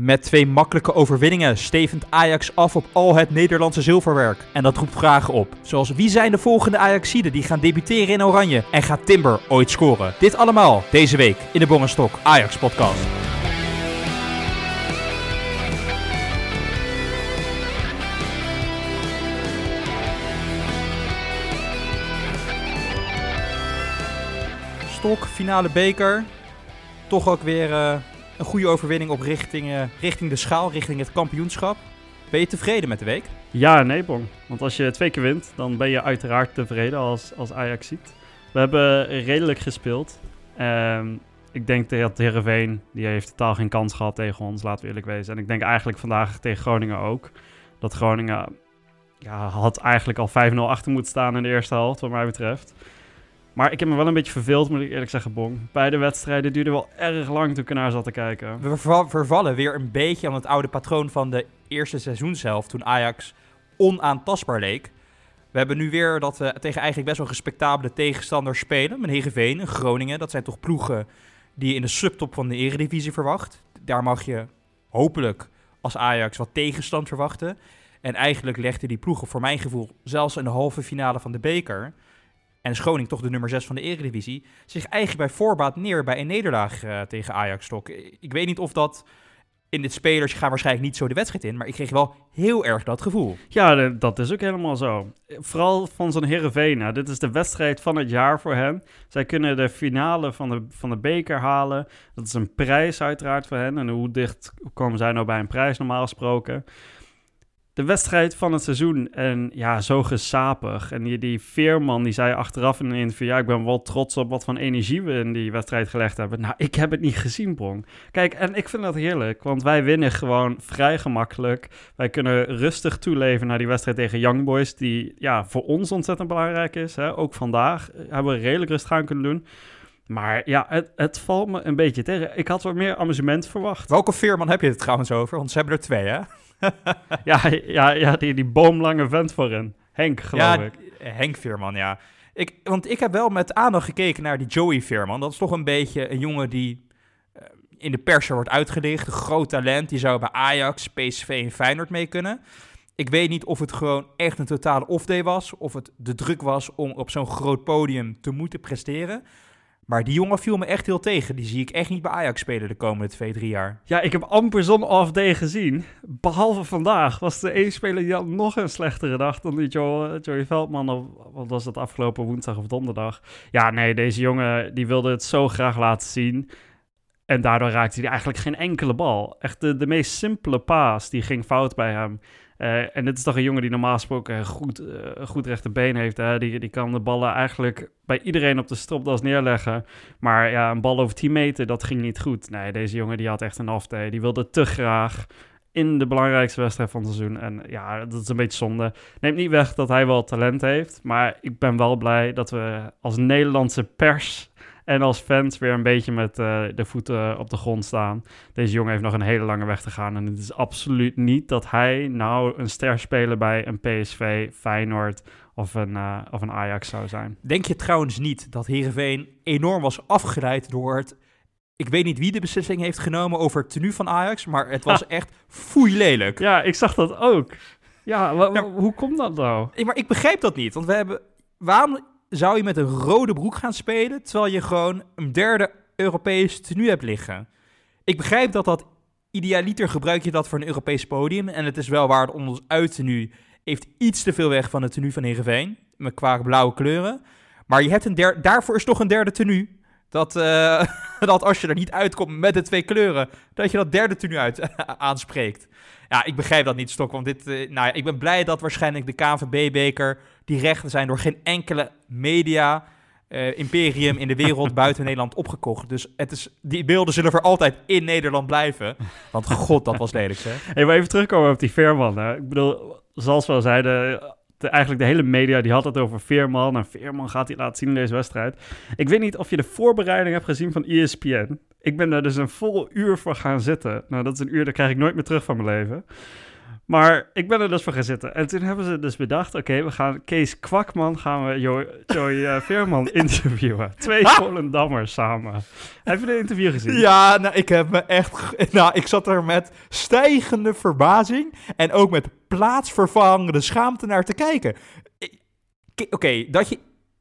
Met twee makkelijke overwinningen stevend Ajax af op al het Nederlandse zilverwerk. En dat roept vragen op, zoals wie zijn de volgende Ajaxiden die gaan debuteren in Oranje? En gaat Timber ooit scoren? Dit allemaal deze week in de Bongenstok Ajax podcast. Stok, finale beker. Toch ook weer uh, een goede overwinning op richting, uh, richting de schaal, richting het kampioenschap. Ben je tevreden met de week? Ja, nee, Bong. Want als je twee keer wint, dan ben je uiteraard tevreden als, als Ajax ziet. We hebben redelijk gespeeld. Um, ik denk dat Heerenveen, die heeft totaal geen kans gehad tegen ons, laten we eerlijk wezen. En ik denk eigenlijk vandaag tegen Groningen ook. Dat Groningen ja, had eigenlijk al 5-0 achter moeten staan in de eerste helft, wat mij betreft. Maar ik heb me wel een beetje verveeld, moet ik eerlijk zeggen, Bong. Beide wedstrijden duurden wel erg lang toen ik ernaar zat te kijken. We vervallen weer een beetje aan het oude patroon van de eerste seizoenshelft, toen Ajax onaantastbaar leek. We hebben nu weer dat we tegen eigenlijk best wel respectabele tegenstanders spelen. Een Heerenveen, een Groningen, dat zijn toch ploegen die je in de subtop van de eredivisie verwacht. Daar mag je hopelijk als Ajax wat tegenstand verwachten. En eigenlijk legde die ploegen voor mijn gevoel, zelfs in de halve finale van de beker en Schoning toch de nummer 6 van de Eredivisie, zich eigenlijk bij voorbaat neer bij een nederlaag uh, tegen Ajax-stok. Ik weet niet of dat in dit spelers gaan waarschijnlijk niet zo de wedstrijd in, maar ik kreeg wel heel erg dat gevoel. Ja, dat is ook helemaal zo. Vooral van zo'n Heerenveen. Dit is de wedstrijd van het jaar voor hen. Zij kunnen de finale van de, van de beker halen. Dat is een prijs uiteraard voor hen. En hoe dicht komen zij nou bij een prijs normaal gesproken? De wedstrijd van het seizoen. En ja, zo gesapig. En die, Veerman, die zei achteraf in een interview... ja, ik ben wel trots op wat voor energie we in die wedstrijd gelegd hebben. Nou, ik heb het niet gezien, Bong. Kijk, en ik vind dat heerlijk. Want wij winnen gewoon vrij gemakkelijk. Wij kunnen rustig toeleven naar die wedstrijd tegen Young Boys... die ja, voor ons ontzettend belangrijk is. Hè. Ook vandaag hebben we redelijk rustig aan kunnen doen... Maar ja, het, het, valt me een beetje tegen. Ik had wat meer amusement verwacht. Welke Veerman heb je het trouwens over? Want ze hebben er twee, hè? ja, ja, ja die, die boomlange vent voorin. Henk, geloof ja, ik. Henk Veerman, ja. Ik, want ik heb wel met aandacht gekeken naar die Joey Veerman. Dat is toch een beetje een jongen die uh, in de pers wordt uitgelicht. Een groot talent. Die zou bij Ajax, PSV en Feyenoord mee kunnen. Ik weet niet of het gewoon echt een totale off-day was. Of het de druk was om op zo'n groot podium te moeten presteren. Maar die jongen viel me echt heel tegen. Die zie ik echt niet bij Ajax spelen de komende twee, drie jaar. Ja, ik heb amper zo'n off-day gezien. Behalve vandaag was de één speler die had nog een slechtere dag dan die Joey, Joey Veldman. Of wat was het afgelopen woensdag of donderdag? Ja, nee, deze jongen die wilde het zo graag laten zien. En daardoor raakte hij eigenlijk geen enkele bal. Echt de, de meest simpele paas, die ging fout bij hem. Uh, en dit is toch een jongen die normaal gesproken goed, uh, goed rechte been heeft. Hè? Die, die kan de ballen eigenlijk bij iedereen op de stropdas neerleggen. Maar ja, een bal over 10 meter, dat ging niet goed. Nee, deze jongen die had echt een afte. Die wilde te graag in de belangrijkste wedstrijd van het seizoen. En ja, dat is een beetje zonde. Neemt niet weg dat hij wel talent heeft. Maar ik ben wel blij dat we als Nederlandse pers en als fans weer een beetje met uh, de voeten op de grond staan. Deze jongen heeft nog een hele lange weg te gaan. En het is absoluut niet dat hij nou een ster speler bij een PSV, Feyenoord of een, uh, of een Ajax zou zijn. Denk je trouwens niet dat Heerenveen enorm was afgeleid door het... Ik weet niet wie de beslissing heeft genomen over het tenue van Ajax, maar het was echt foei lelijk. Ja, ik zag dat ook. Ja, nou, hoe komt dat nou? Maar ik begrijp dat niet, want we hebben... Waarom zou je met een rode broek gaan spelen, terwijl je gewoon een derde Europees tenue hebt liggen. Ik begrijp dat dat idealiter gebruik je dat voor een Europees podium. En het is wel waar, ons uittenue heeft iets te veel weg van het tenue van Heerenveen. Met qua blauwe kleuren. Maar je hebt een daarvoor is toch een derde tenue. Dat, uh, dat als je er niet uitkomt met de twee kleuren, dat je dat derde tenue uit aanspreekt. Ja, ik begrijp dat niet, Stok. Want dit, uh, nou ik ben blij dat waarschijnlijk de KNVB-beker... die rechten zijn door geen enkele media... Uh, imperium in de wereld buiten Nederland opgekocht. Dus het is, die beelden zullen voor altijd in Nederland blijven. Want god, dat was lelijk, hè? Hey, maar even terugkomen op die Veerman. Hè. Ik bedoel, zoals we al zeiden, de, eigenlijk de hele media die had het over Veerman. En Veerman gaat hij laten zien in deze wedstrijd. Ik weet niet of je de voorbereiding hebt gezien van ESPN. Ik ben daar dus een vol uur voor gaan zitten. Nou, dat is een uur, dat krijg ik nooit meer terug van mijn leven. Maar ik ben er dus voor gaan zitten. En toen hebben ze dus bedacht, oké, we gaan Kees Kwakman, gaan we Jo- Joey eh, Veerman interviewen. Twee Volendammers samen. Heb je de interview gezien? Ja, nou, ik heb me echt... Nou, ik zat er met stijgende verbazing en ook met plaatsvervangende schaamte naar te kijken. Oké, dat je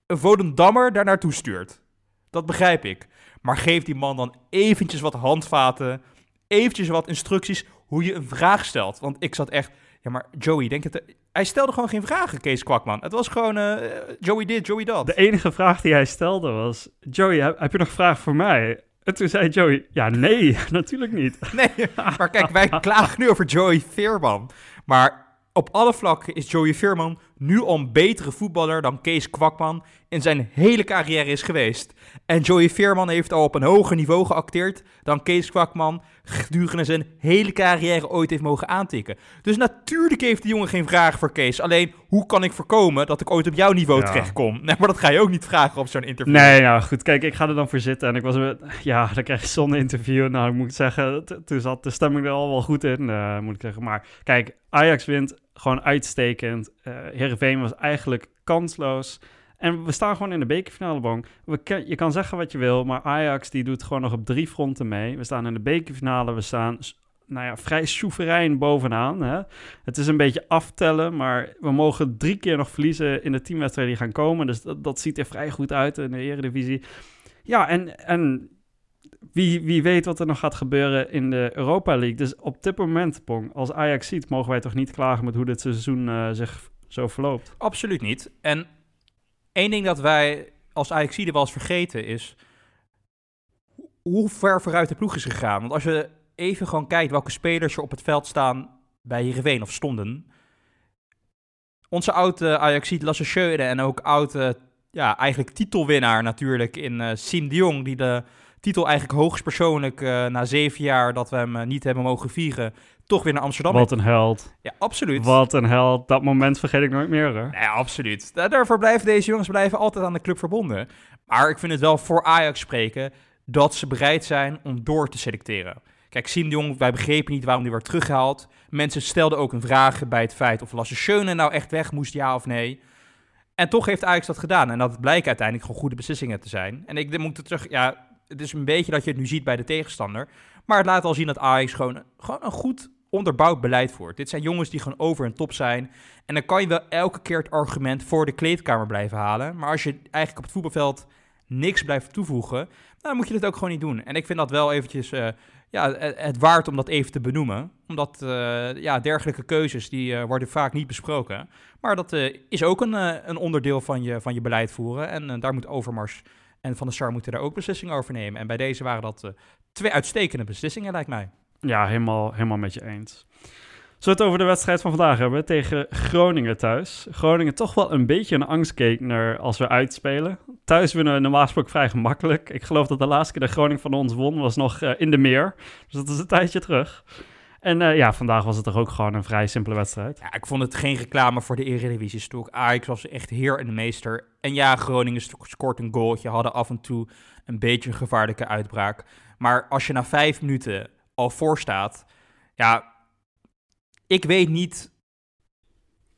een Volendammer daar naartoe stuurt, dat begrijp ik. Maar geef die man dan eventjes wat handvaten, eventjes wat instructies hoe je een vraag stelt. Want ik zat echt... Ja, maar Joey, denk het... Hij stelde gewoon geen vragen, Kees Kwakman. Het was gewoon eh, Joey dit, Joey dat. De enige vraag die hij stelde was, Joey, heb, heb je nog vraag voor mij? En toen zei Joey, ja, nee, natuurlijk niet. Nee, maar kijk, wij klagen nu over Joey Veerman. Maar op alle vlakken is Joey Veerman nu al een betere voetballer dan Kees Kwakman in zijn hele carrière is geweest. En Joey Veerman heeft al op een hoger niveau geacteerd dan Kees Kwakman gedurende zijn hele carrière ooit heeft mogen aantikken. Dus natuurlijk heeft die jongen geen vraag voor Kees. Alleen, hoe kan ik voorkomen dat ik ooit op jouw niveau Ja. terechtkom? Nee, maar dat ga je ook niet vragen op zo'n interview. Nee, nou goed, kijk, ik ga er dan voor zitten. En ik was, ja, dan krijg je zo'n interview. Nou, ik moet zeggen, toen zat de stemming er al wel goed in, eh, moet ik zeggen. Maar kijk, Ajax wint gewoon uitstekend. Eh Heerenveen was eigenlijk kansloos. En we staan gewoon in de bekerfinale, ken- je kan zeggen wat je wil, maar Ajax die doet gewoon nog op drie fronten mee. We staan in de bekerfinale, we staan nou ja, vrij soeverein bovenaan. Hè? Het is een beetje aftellen, maar we mogen drie keer nog verliezen in de teamwedstrijden die gaan komen. Dus dat, dat ziet er vrij goed uit in de Eredivisie. Ja, en, en wie, wie weet wat er nog gaat gebeuren in de Europa League. Dus op dit moment, Pong, als Ajax ziet, mogen wij toch niet klagen met hoe dit seizoen eh, zich zo verloopt. Absoluut niet. En één ding dat wij als Ajaxide wel eens vergeten is... ho- hoe ver vooruit de ploeg is gegaan. Want als je even gewoon kijkt welke spelers er op het veld staan bij Heerenveen of stonden... Onze oude Ajaxide Lasse Schöne en ook oude, ja, eigenlijk titelwinnaar natuurlijk in eh Siem de Jong... die de titel eigenlijk hoogstpersoonlijk eh na zeven jaar dat we hem eh, niet hebben mogen vieren... toch weer naar Amsterdam Wat een held. Ja, absoluut. Wat een held. Dat moment vergeet ik nooit meer. Hè? Nee, absoluut. Da- Daarvoor blijven deze jongens blijven altijd aan de club verbonden. Maar ik vind het wel voor Ajax spreken dat ze bereid zijn om door te selecteren. Kijk, Siem de Jong, wij begrepen niet waarom die werd teruggehaald. Mensen stelden ook een vraag bij het feit of Lasse Schöne nou echt weg moest, ja of nee. En toch heeft Ajax dat gedaan. En dat blijkt uiteindelijk gewoon goede beslissingen te zijn. En ik moet het terug, ja, het is een beetje dat je het nu ziet bij de tegenstander. Maar het laat al zien dat Ajax gewoon, gewoon een goed onderbouwd beleid voert. Dit zijn jongens die gewoon over en top zijn. En dan kan je wel elke keer het argument voor de kleedkamer blijven halen. Maar als je eigenlijk op het voetbalveld niks blijft toevoegen, dan moet je dit ook gewoon niet doen. En ik vind dat wel eventjes eh, ja, het, waard om dat even te benoemen. Omdat eh, ja, dergelijke keuzes die eh, worden vaak niet besproken. Maar dat is ook een, een onderdeel van je, van je beleid voeren. En daar moet Overmars en Van der Sar moeten daar ook beslissingen over nemen. En bij deze waren dat twee uitstekende beslissingen, lijkt mij. Ja, helemaal, helemaal met je eens. Zullen we het over de wedstrijd van vandaag hebben tegen Groningen thuis? Groningen toch wel een beetje een angstkekener als we uitspelen. Thuis winnen we normaal gesproken vrij gemakkelijk. Ik geloof dat de laatste keer de Groningen van ons won was nog eh, in de meer. Dus dat is een tijdje terug. En eh, ja, vandaag was het toch ook gewoon een vrij simpele wedstrijd. Ja, ik vond het geen reclame voor de Eredivisie stok. Ajax was echt heer en meester. En ja, Groningen scoort een goaltje, hadden af en toe een beetje een gevaarlijke uitbraak. Maar als je na vijf minuten al voor staat, ja, ik weet niet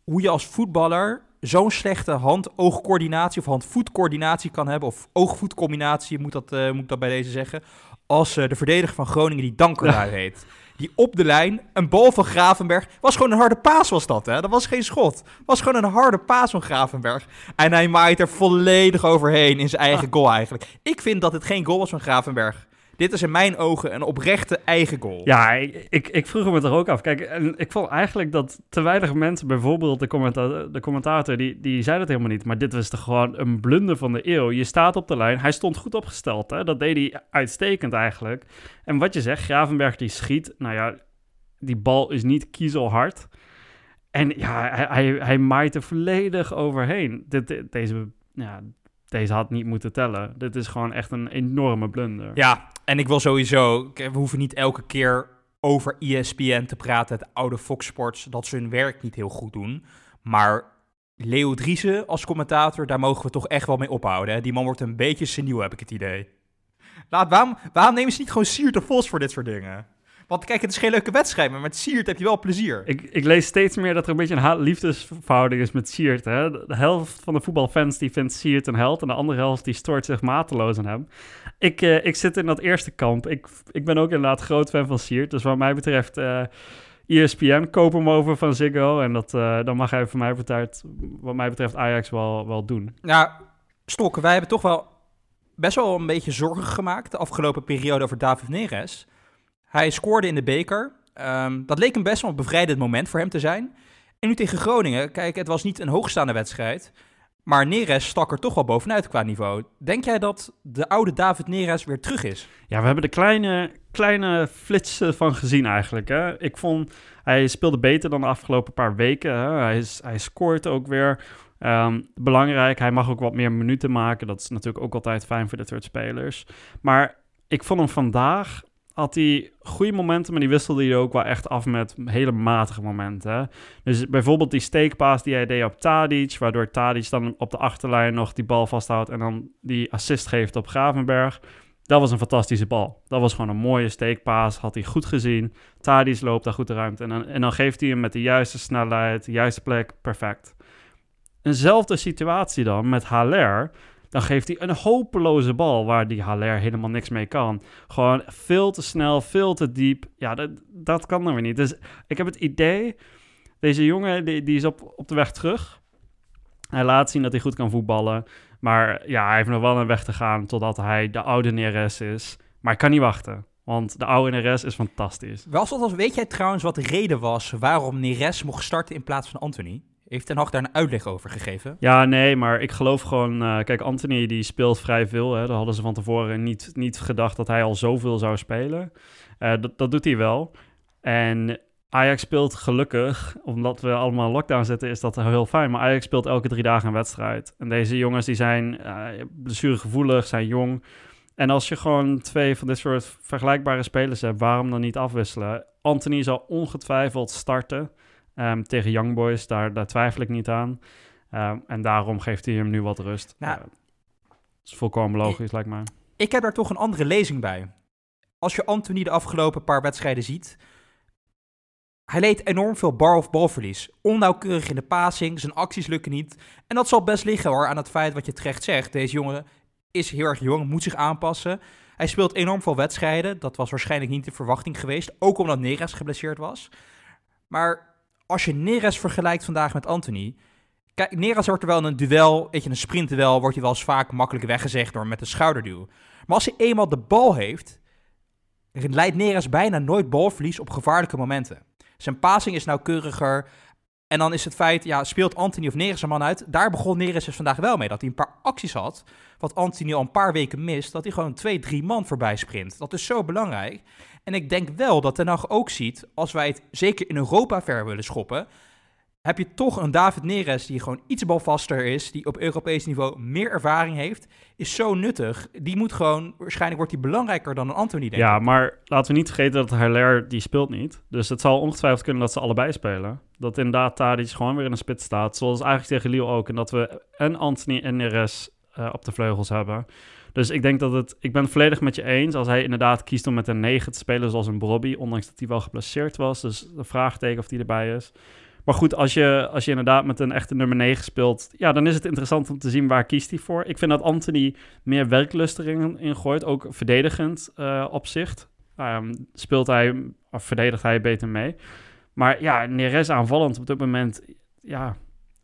hoe je als voetballer zo'n slechte hand-oogcoördinatie of hand-voetcoördinatie kan hebben, of oog-voetcombinatie, moet, dat, eh, moet ik dat bij deze zeggen, als eh, de verdediger van Groningen die Dankerlui heet. Die op de lijn, een bal van Gravenberg, was gewoon een harde paas was dat, hè? Dat was geen schot. Was gewoon een harde paas van Gravenberg. En hij maait er volledig overheen in zijn eigen goal eigenlijk. Ik vind dat het geen goal was van Gravenberg. Dit is in mijn ogen een oprechte eigen goal. Ja, ik, ik, ik vroeg me er ook af. Kijk, en ik vond eigenlijk dat te weinig mensen, bijvoorbeeld de, commenta de commentator, die, die zei dat helemaal niet. Maar dit was toch gewoon een blunder van de eeuw. Je staat op de lijn. Hij stond goed opgesteld. Hè? Dat deed hij uitstekend eigenlijk. En wat je zegt, Gravenberg die schiet. Nou ja, die bal is niet kiezelhard. En ja, hij, hij, hij maait er volledig overheen. Dit, dit- deze, ja, deze had niet moeten tellen. Dit is gewoon echt een enorme blunder. Ja, en ik wil sowieso, we hoeven niet elke keer over ESPN te praten, het oude Fox Sports, dat ze hun werk niet heel goed doen. Maar Leo Driessen als commentator, daar mogen we toch echt wel mee ophouden. Hè? Die man wordt een beetje seniel, heb ik het idee. Laat, waarom, waarom nemen ze niet gewoon Siert de Vos voor dit soort dingen? Want kijk, het is geen leuke wedstrijd, maar met Siert heb je wel plezier. Ik, ik lees steeds meer dat er een beetje een haat-liefdesverhouding is met Siert. Hè? De helft van de voetbalfans die vindt Siert een held... en de andere helft die stoort zich mateloos aan hem. Ik, uh, ik zit in dat eerste kamp. Ik, ik ben ook inderdaad groot fan van Siert. Dus wat mij betreft... Uh, ESPN, koop hem over van Ziggo. En dat, uh, dan mag hij voor mij betreft, wat mij betreft Ajax wel, wel doen. Nou, Stokken, wij hebben toch wel best wel een beetje zorgen gemaakt de afgelopen periode over David Neres. Hij scoorde in de beker. Um, dat leek een best wel een bevrijdend moment voor hem te zijn. En nu tegen Groningen, kijk, het was niet een hoogstaande wedstrijd. Maar Neres stak er toch wel bovenuit qua niveau. Denk jij dat de oude David Neres weer terug is? Ja, we hebben de kleine, kleine flitsen van gezien eigenlijk. Hè? Ik vond, hij speelde beter dan de afgelopen paar weken. Hè? Hij, is, hij scoort ook weer. Um, belangrijk, hij mag ook wat meer minuten maken. Dat is natuurlijk ook altijd fijn voor de spelers. Maar ik vond hem vandaag had hij goede momenten, maar die wisselde hij ook wel echt af met hele matige momenten. Dus bijvoorbeeld die steekpaas die hij deed op Tadic, waardoor Tadic dan op de achterlijn nog die bal vasthoudt en dan die assist geeft op Gravenberg. Dat was een fantastische bal. Dat was gewoon een mooie steekpaas. Had hij goed gezien. Tadic loopt daar goed de ruimte. En dan, en dan geeft hij hem met de juiste snelheid, de juiste plek, perfect. Eenzelfde situatie dan met Haller. Dan geeft hij een hopeloze bal waar die Haller helemaal niks mee kan. Gewoon veel te snel, veel te diep. Ja, dat, dat kan dan weer niet. Dus ik heb het idee, deze jongen die, die is op, op de weg terug. Hij laat zien dat hij goed kan voetballen. Maar ja, hij heeft nog wel een weg te gaan totdat hij de oude Neres is. Maar ik kan niet wachten. Want de oude Neres is fantastisch. Wel, zoals weet jij trouwens wat de reden was waarom Neres mocht starten in plaats van Anthony? Heeft Ten Hag daar een uitleg over gegeven? Ja, nee, maar ik geloof gewoon... Uh, kijk, Anthony die speelt vrij veel. Hè. Daar hadden ze van tevoren niet, niet gedacht dat hij al zoveel zou spelen. Uh, dat, dat doet hij wel. En Ajax speelt gelukkig, omdat we allemaal lockdown zitten, is dat heel fijn. Maar Ajax speelt elke drie dagen een wedstrijd. En deze jongens die zijn uh, blessuregevoelig, zijn jong. En als je gewoon twee van dit soort vergelijkbare spelers hebt, waarom dan niet afwisselen? Anthony zal ongetwijfeld starten. Um, tegen Young Boys, daar, daar twijfel ik niet aan. Um, en daarom geeft hij hem nu wat rust. Nou, uh, dat is volkomen logisch, ik, lijkt mij. Ik heb daar toch een andere lezing bij. Als je Anthony de afgelopen paar wedstrijden ziet... Hij leed enorm veel bar- of balverlies. Onnauwkeurig in de passing, zijn acties lukken niet. En dat zal best liggen hoor, aan het feit wat je terecht zegt. Deze jongen is heel erg jong, moet zich aanpassen. Hij speelt enorm veel wedstrijden. Dat was waarschijnlijk niet de verwachting geweest. Ook omdat Neres geblesseerd was. Maar als je Neres vergelijkt vandaag met Anthony. Kijk, Neres wordt er wel in een duel, weet je, een sprintduel, wordt hij wel eens vaak makkelijk weggezegd door met een schouderduw. Maar als hij eenmaal de bal heeft, leidt Neres bijna nooit balverlies op gevaarlijke momenten. Zijn passing is nauwkeuriger. En dan is het feit, ja, speelt Anthony of Neres een man uit? Daar begon Neres dus vandaag wel mee. Dat hij een paar acties had, wat Anthony al een paar weken mist, dat hij gewoon twee, drie man voorbij sprint. Dat is zo belangrijk. En ik denk wel dat Ten Hag ook ziet, als wij het zeker in Europa ver willen schoppen, heb je toch een David Neres die gewoon iets balvaster is, die op Europees niveau meer ervaring heeft, is zo nuttig. Die moet gewoon, waarschijnlijk wordt hij belangrijker dan een Anthony, denk Ja, ik. maar laten we niet vergeten dat Haller, die speelt niet. Dus het zal ongetwijfeld kunnen dat ze allebei spelen. Dat inderdaad Tadic gewoon weer in de spits staat, zoals eigenlijk tegen Lille ook. En dat we en Anthony en Neres uh, op de vleugels hebben. Dus ik denk dat het... Ik ben het volledig met je eens. Als hij inderdaad kiest om met een 9 te spelen zoals een Brobby... ondanks dat hij wel geblesseerd was. Dus een vraagteken of die erbij is. Maar goed, als je, als je inderdaad met een echte nummer 9 speelt... ja, dan is het interessant om te zien waar kiest hij voor. Ik vind dat Anthony meer werklust erin in gooit. Ook verdedigend uh, opzicht. Um, speelt hij... of verdedigt hij beter mee. Maar ja, Neres aanvallend op dit moment... ja,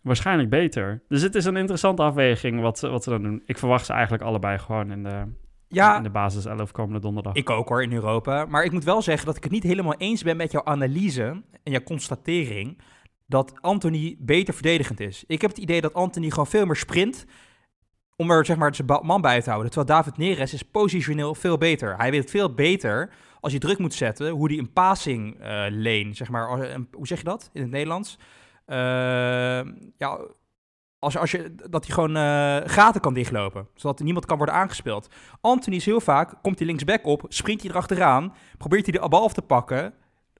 waarschijnlijk beter. Dus het is een interessante afweging wat, wat ze dan doen. Ik verwacht ze eigenlijk allebei gewoon in de, ja, in de basis 11 komende donderdag. Ik ook hoor, in Europa. Maar ik moet wel zeggen dat ik het niet helemaal eens ben met jouw analyse en jouw constatering dat Anthony beter verdedigend is. Ik heb het idee dat Anthony gewoon veel meer sprint om er zeg maar zijn man bij te houden. Terwijl David Neres is positioneel veel beter. Hij weet veel beter als je druk moet zetten hoe hij een passing uh, lane, zeg maar, hoe zeg je dat in het Nederlands? Uh, ja, als, als je, dat hij gewoon uh, gaten kan dichtlopen, zodat niemand kan worden aangespeeld. Anthony is heel vaak, komt hij linksback op, springt hij erachteraan, probeert hij de bal af te pakken,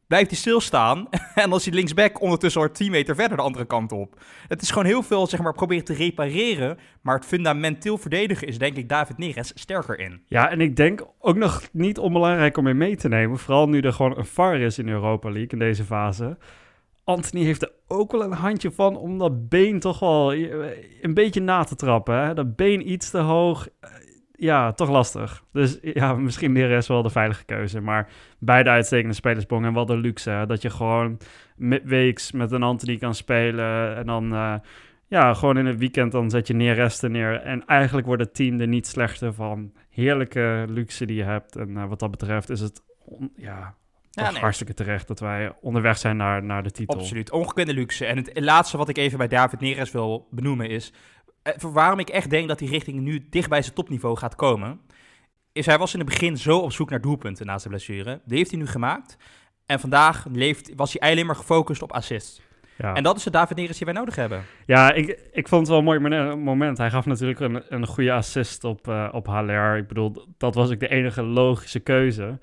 blijft hij stilstaan. en als hij linksback ondertussen al 10 meter verder de andere kant op. Het is gewoon heel veel, zeg maar, proberen te repareren. Maar het fundamenteel verdedigen is, denk ik, David Neres sterker in. Ja, en ik denk ook nog niet onbelangrijk om in mee te nemen. Vooral nu er gewoon een VAR is in Europa League in deze fase. Anthony heeft er ook wel een handje van om dat been toch wel een beetje na te trappen. Hè? Dat been iets te hoog. Ja, toch lastig. Dus ja, misschien Neres wel de veilige keuze. Maar beide uitstekende spelers, Bong. En wat een luxe, hè? dat je gewoon midweeks met een Anthony kan spelen. En dan, uh, ja, gewoon in het weekend dan zet je Neres er neer. En eigenlijk wordt het team er niet slechter van. Heerlijke luxe die je hebt. En uh, wat dat betreft is het, ja, ja, nee. hartstikke terecht dat wij onderweg zijn naar, naar de titel. Absoluut, ongekende luxe. En het laatste wat ik even bij David Neres wil benoemen is... Eh, waarom ik echt denk dat hij richting nu dicht bij zijn topniveau gaat komen... is hij was in het begin zo op zoek naar doelpunten na zijn blessure. Die heeft hij nu gemaakt. En vandaag leeft, was hij alleen maar gefocust op assists. Ja. En dat is de David Neres die wij nodig hebben. Ja, ik, ik vond het wel een mooi moment. Hij gaf natuurlijk een, een goede assist op, uh, op Haller. Ik bedoel, dat was ook de enige logische keuze.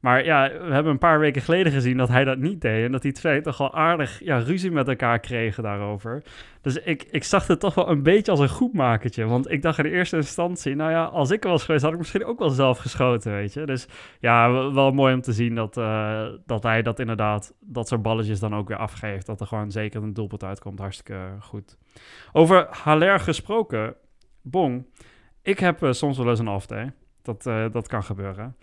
Maar ja, we hebben een paar weken geleden gezien dat hij dat niet deed. En dat die twee toch wel aardig ja, ruzie met elkaar kregen daarover. Dus ik, ik zag het toch wel een beetje als een goedmakertje. Want ik dacht in eerste instantie, nou ja, als ik er was geweest, had ik misschien ook wel zelf geschoten, weet je. Dus ja, wel mooi om te zien dat, uh, dat hij dat inderdaad, dat soort balletjes dan ook weer afgeeft. Dat er gewoon zeker een doelpunt uitkomt. Hartstikke goed. Over Haller gesproken, Bong. Ik heb uh, soms wel eens een off-day. Dat, uh, dat kan gebeuren.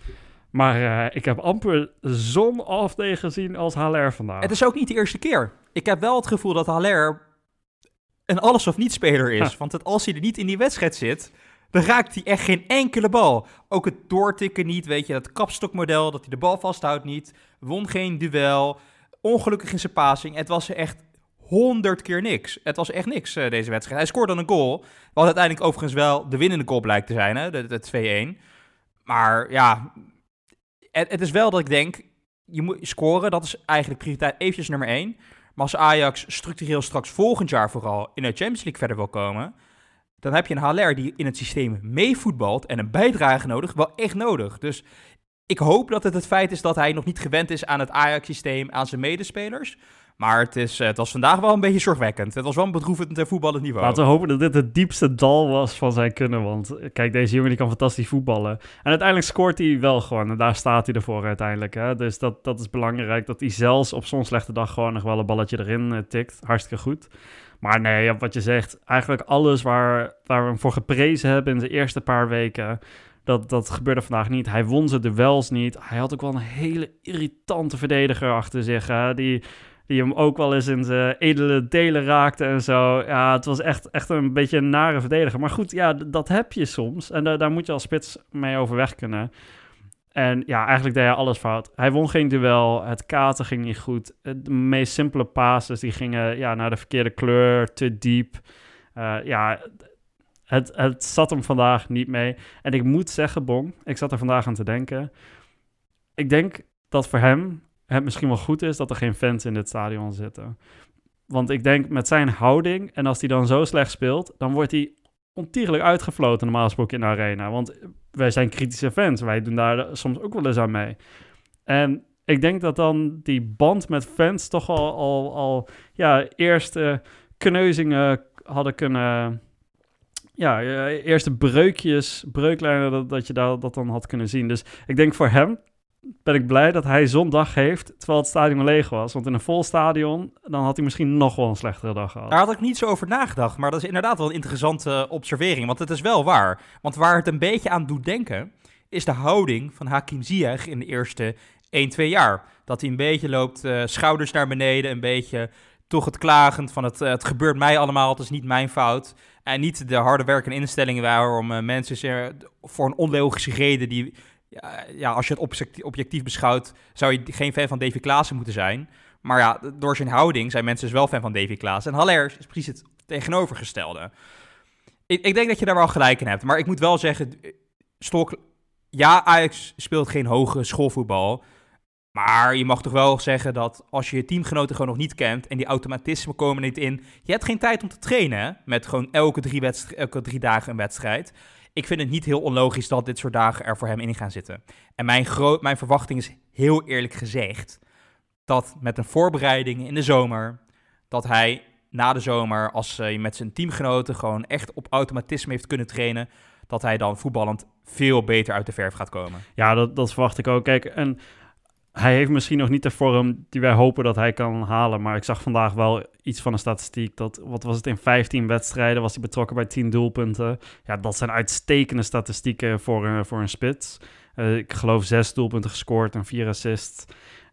Maar uh, ik heb amper zo'n off-day gezien als Haller vandaag. Het is ook niet de eerste keer. Ik heb wel het gevoel dat Haller een alles-of-niet-speler is. Want als hij er niet in die wedstrijd zit, dan raakt hij echt geen enkele bal. Ook het doortikken niet, weet je, dat kapstokmodel, dat hij de bal vasthoudt niet. Won geen duel, ongelukkig in zijn passing. Het was echt honderd keer niks. Het was echt niks, uh, deze wedstrijd. Hij scoorde dan een goal, wat uiteindelijk overigens wel de winnende goal blijkt te zijn, hè? de, de 2-1. Maar ja, het, is wel dat ik denk, je moet scoren, dat is eigenlijk prioriteit eventjes nummer één. Maar als Ajax structureel straks volgend jaar vooral in de Champions League verder wil komen, dan heb je een HLR die in het systeem meevoetbalt en een bijdrage nodig, wel echt nodig. Dus ik hoop dat het het feit is dat hij nog niet gewend is aan het Ajax-systeem, aan zijn medespelers. Maar het, is, het was vandaag wel een beetje zorgwekkend. Het was wel een bedroevend voetballend niveau. Laten we hopen dat dit het diepste dal was van zijn kunnen. Want kijk, deze jongen die kan fantastisch voetballen. En uiteindelijk scoort hij wel gewoon. En daar staat hij ervoor uiteindelijk. Hè? Dus dat, dat is belangrijk. Dat hij zelfs op zo'n slechte dag gewoon nog wel een balletje erin tikt. Hartstikke goed. Maar nee, wat je zegt, eigenlijk alles waar, waar we hem voor geprezen hebben in de eerste paar weken... Dat, dat gebeurde vandaag niet. Hij won zijn duels niet. Hij had ook wel een hele irritante verdediger achter zich. Hè? Die die hem ook wel eens in zijn edele delen raakte en zo. Ja, het was echt, echt een beetje een nare verdediger. Maar goed, ja, dat heb je soms. En daar moet je als spits mee overweg kunnen. En ja, eigenlijk deed hij alles fout. Hij won geen duel, het katen ging niet goed. De meest simpele passes, die gingen ja, naar de verkeerde kleur, te diep. Uh, ja, het, het zat hem vandaag niet mee. En ik moet zeggen, Bon, ik zat er vandaag aan te denken. Ik denk dat voor hem het misschien wel goed is dat er geen fans in dit stadion zitten. Want ik denk met zijn houding, en als hij dan zo slecht speelt, dan wordt hij ontiegelijk uitgefloten normaal gesproken in de arena. Want wij zijn kritische fans, wij doen daar soms ook wel eens aan mee. En ik denk dat dan die band met fans toch al, al, al ja, eerste kneuzingen hadden kunnen... Ja, eh, eerste breukjes, breuklijnen, dat, dat je daar, dat dan had kunnen zien. Dus ik denk voor hem ben ik blij dat hij zo'n dag heeft, terwijl het stadion leeg was. Want in een vol stadion, dan had hij misschien nog wel een slechtere dag gehad. Daar had ik niet zo over nagedacht, maar dat is inderdaad wel een interessante observering. Want het is wel waar. Want waar het een beetje aan doet denken, is de houding van Hakim Ziyech in de eerste 1, 2 jaar. Dat hij een beetje loopt, uh, schouders naar beneden, een beetje toch het klagend van het, uh, het gebeurt mij allemaal, het is niet mijn fout. En niet de harde werkende instellingen waarom mensen voor een onlogische reden die ja, ja, als je het objectief beschouwt, zou je geen fan van Davy Klaassen moeten zijn. Maar ja, door zijn houding zijn mensen dus wel fan van Davy Klaassen. En Haller is precies het tegenovergestelde. Ik, ik, denk dat je daar wel gelijk in hebt. Maar ik moet wel zeggen, Stok, ja, Ajax speelt geen hoge schoolvoetbal. Maar je mag toch wel zeggen dat als je je teamgenoten gewoon nog niet kent en die automatismen komen niet in, je hebt geen tijd om te trainen met gewoon elke elke drie dagen een wedstrijd ik vind het niet heel onlogisch dat dit soort dagen er voor hem in gaan zitten. En mijn, mijn verwachting is heel eerlijk gezegd dat met een voorbereiding in de zomer, dat hij na de zomer, als hij met zijn teamgenoten gewoon echt op automatisme heeft kunnen trainen, dat hij dan voetballend veel beter uit de verf gaat komen. Ja, dat, dat verwacht ik ook. Kijk, en hij heeft misschien nog niet de vorm die wij hopen dat hij kan halen. Maar ik zag vandaag wel iets van een statistiek. Dat, wat was het, in 15 wedstrijden was hij betrokken bij 10 doelpunten. Ja, dat zijn uitstekende statistieken voor, uh, voor een spits. Uh, ik geloof 6 doelpunten gescoord en 4 assists.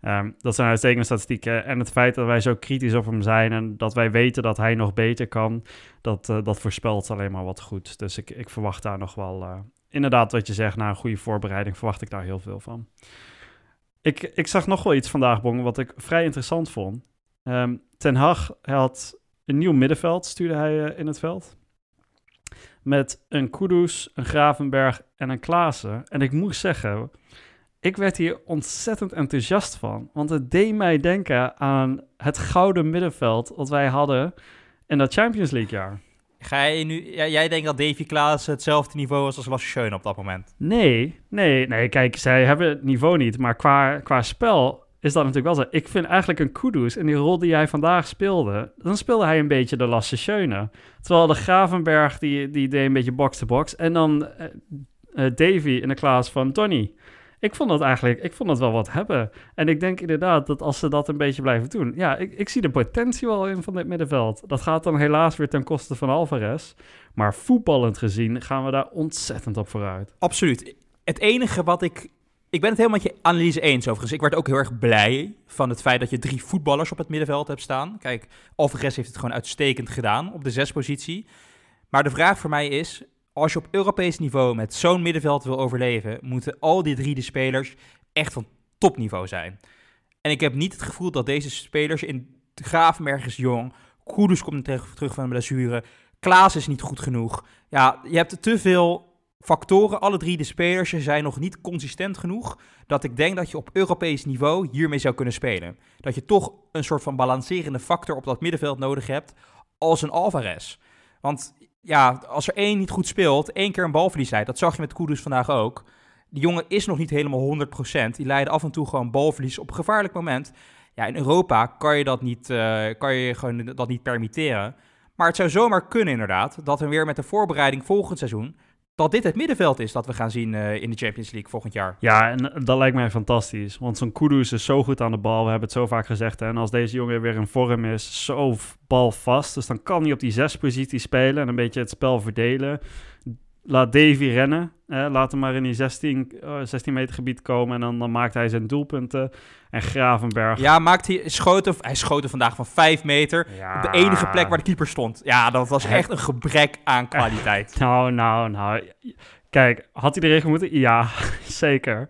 Um, dat zijn uitstekende statistieken. En het feit dat wij zo kritisch op hem zijn en dat wij weten dat hij nog beter kan, dat, uh, dat voorspelt alleen maar wat goed. Dus ik, ik verwacht daar nog wel, inderdaad wat je zegt, na een goede voorbereiding verwacht ik daar heel veel van. Ik, ik zag nog wel iets vandaag, Bong, wat ik vrij interessant vond. Um, Ten Hag had een nieuw middenveld, stuurde hij uh, in het veld. Met een Kudus, een Gravenberg en een Klaassen. En ik moet zeggen, ik werd hier ontzettend enthousiast van. Want het deed mij denken aan het gouden middenveld wat wij hadden in dat Champions League jaar. Ga je nu, ja, jij denkt dat Davy Klaas hetzelfde niveau is als Lasse op dat moment? Nee, nee, nee. Kijk, zij hebben het niveau niet. Maar qua, qua spel is dat natuurlijk wel zo. Ik vind eigenlijk een Kudus in die rol die hij vandaag speelde, dan speelde hij een beetje de Lasse Schöne. Terwijl de Gravenberg, die, die deed een beetje box-to-box. En dan uh, uh, Davy in de Klaas van Tony ik vond dat eigenlijk, ik vond dat wel wat hebben. En ik denk inderdaad dat als ze dat een beetje blijven doen, ja, ik, ik zie de potentie wel in van dit middenveld. Dat gaat dan helaas weer ten koste van Alvarez. Maar voetballend gezien gaan we daar ontzettend op vooruit. Absoluut. Het enige wat ik. Ik ben het helemaal met je analyse eens overigens. Ik werd ook heel erg blij van het feit dat je drie voetballers op het middenveld hebt staan. Kijk, Alvarez heeft het gewoon uitstekend gedaan op de zespositie. Maar de vraag voor mij is: als je op Europees niveau met zo'n middenveld wil overleven, moeten al die drie de spelers echt van topniveau zijn. En ik heb niet het gevoel dat deze spelers in Gravenberg is jong, Kudus komt terug van een blessure, Klaas is niet goed genoeg. Ja, je hebt te veel factoren. Alle drie de spelers zijn nog niet consistent genoeg. Dat ik denk dat je op Europees niveau hiermee zou kunnen spelen. Dat je toch een soort van balancerende factor op dat middenveld nodig hebt. Als een Alvarez. Want ja, als er één niet goed speelt, één keer een balverlies leidt. Dat zag je met Kudus vandaag ook. Die jongen is nog niet helemaal 100%. Die leiden af en toe gewoon balverlies op een gevaarlijk moment. Ja, in Europa kan je dat niet, uh, kan je gewoon dat niet permitteren. Maar het zou zomaar kunnen inderdaad, dat we weer met de voorbereiding volgend seizoen dat dit het middenveld is dat we gaan zien uh, in de Champions League volgend jaar. Ja, en dat lijkt mij fantastisch. Want zo'n Kudus is zo goed aan de bal. We hebben het zo vaak gezegd. Hè? En als deze jongen weer in vorm is, zo balvast. Dus dan kan hij op die zes positie spelen en een beetje het spel verdelen laat Davy rennen. Hè, laat hem maar in die 16, uh, 16 meter gebied komen. En dan, dan maakt hij zijn doelpunten. En Gravenberg. Ja, maakt hij, schoten, hij schoten vandaag van 5 meter. Ja. Op de enige plek waar de keeper stond. Ja, dat was echt een gebrek aan kwaliteit. Nou, nou, nou. Kijk, had hij erin moeten? Ja, zeker.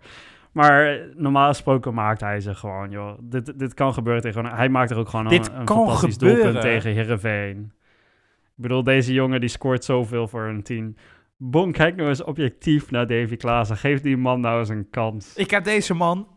Maar normaal gesproken maakt hij ze gewoon, joh. Dit, dit kan gebeuren tegen... Hij maakt er ook gewoon dit een, een kan fantastisch gebeuren. doelpunt tegen Heerenveen. Ik bedoel, deze jongen die scoort zoveel voor een team. Bon, kijk nou eens objectief naar Davy Klaassen. Geef die man nou eens een kans. Ik heb deze man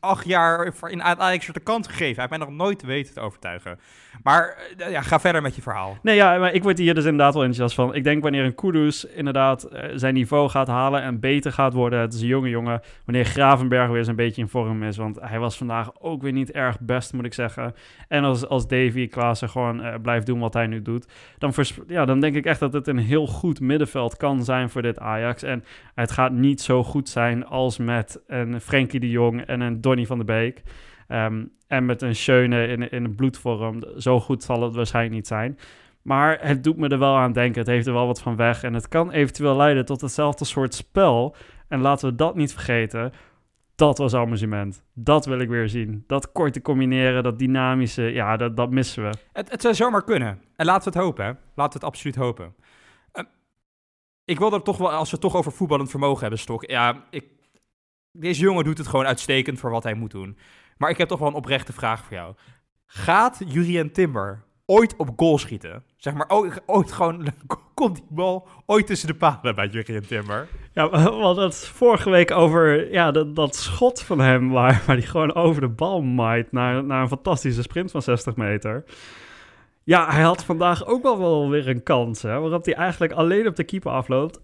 acht jaar in Ajax de kans gegeven. Hij heeft mij nog nooit weten te overtuigen. Maar eh, ja, ga verder met je verhaal. Nee, ja, maar ik word hier dus inderdaad wel enthousiast van. Ik denk wanneer een Kudus inderdaad eh, zijn niveau gaat halen en beter gaat worden. Het is een jonge jongen. Wanneer Gravenberg weer eens een beetje in vorm is. Want hij was vandaag ook weer niet erg best, moet ik zeggen. En als, als Davy Klaassen gewoon eh, blijft doen wat hij nu doet. Dan, ja, dan denk ik echt dat het een heel goed middenveld kan zijn voor dit Ajax. En het gaat niet zo goed zijn als met een Frenkie Jong en een Donny van de Beek. Ehm, en met een Schöne in, een bloedvorm. Zo goed zal het waarschijnlijk niet zijn. Maar het doet me er wel aan denken. Het heeft er wel wat van weg. En het kan eventueel leiden tot hetzelfde soort spel. En laten we dat niet vergeten. Dat was amusement. Dat wil ik weer zien. Dat korte combineren, dat dynamische. Ja, dat, dat missen we. Het, het zou zomaar kunnen. En laten we het hopen. Hè. Laten we het absoluut hopen. Uh, ik wil er toch wel, als we toch over voetballend vermogen hebben, Stok. Ja, ik, deze jongen doet het gewoon uitstekend voor wat hij moet doen. Maar ik heb toch wel een oprechte vraag voor jou. Gaat Jurien Timber ooit op goal schieten? Zeg maar, ooit, ooit gewoon, komt die bal ooit tussen de palen bij Jurien Timber? Ja, hadden het vorige week over ja, dat, dat schot van hem, waar, waar hij gewoon over de bal maait naar, naar een fantastische sprint van 60 meter. Ja, hij had vandaag ook wel, wel weer een kans, hè, waarop hij eigenlijk alleen op de keeper afloopt.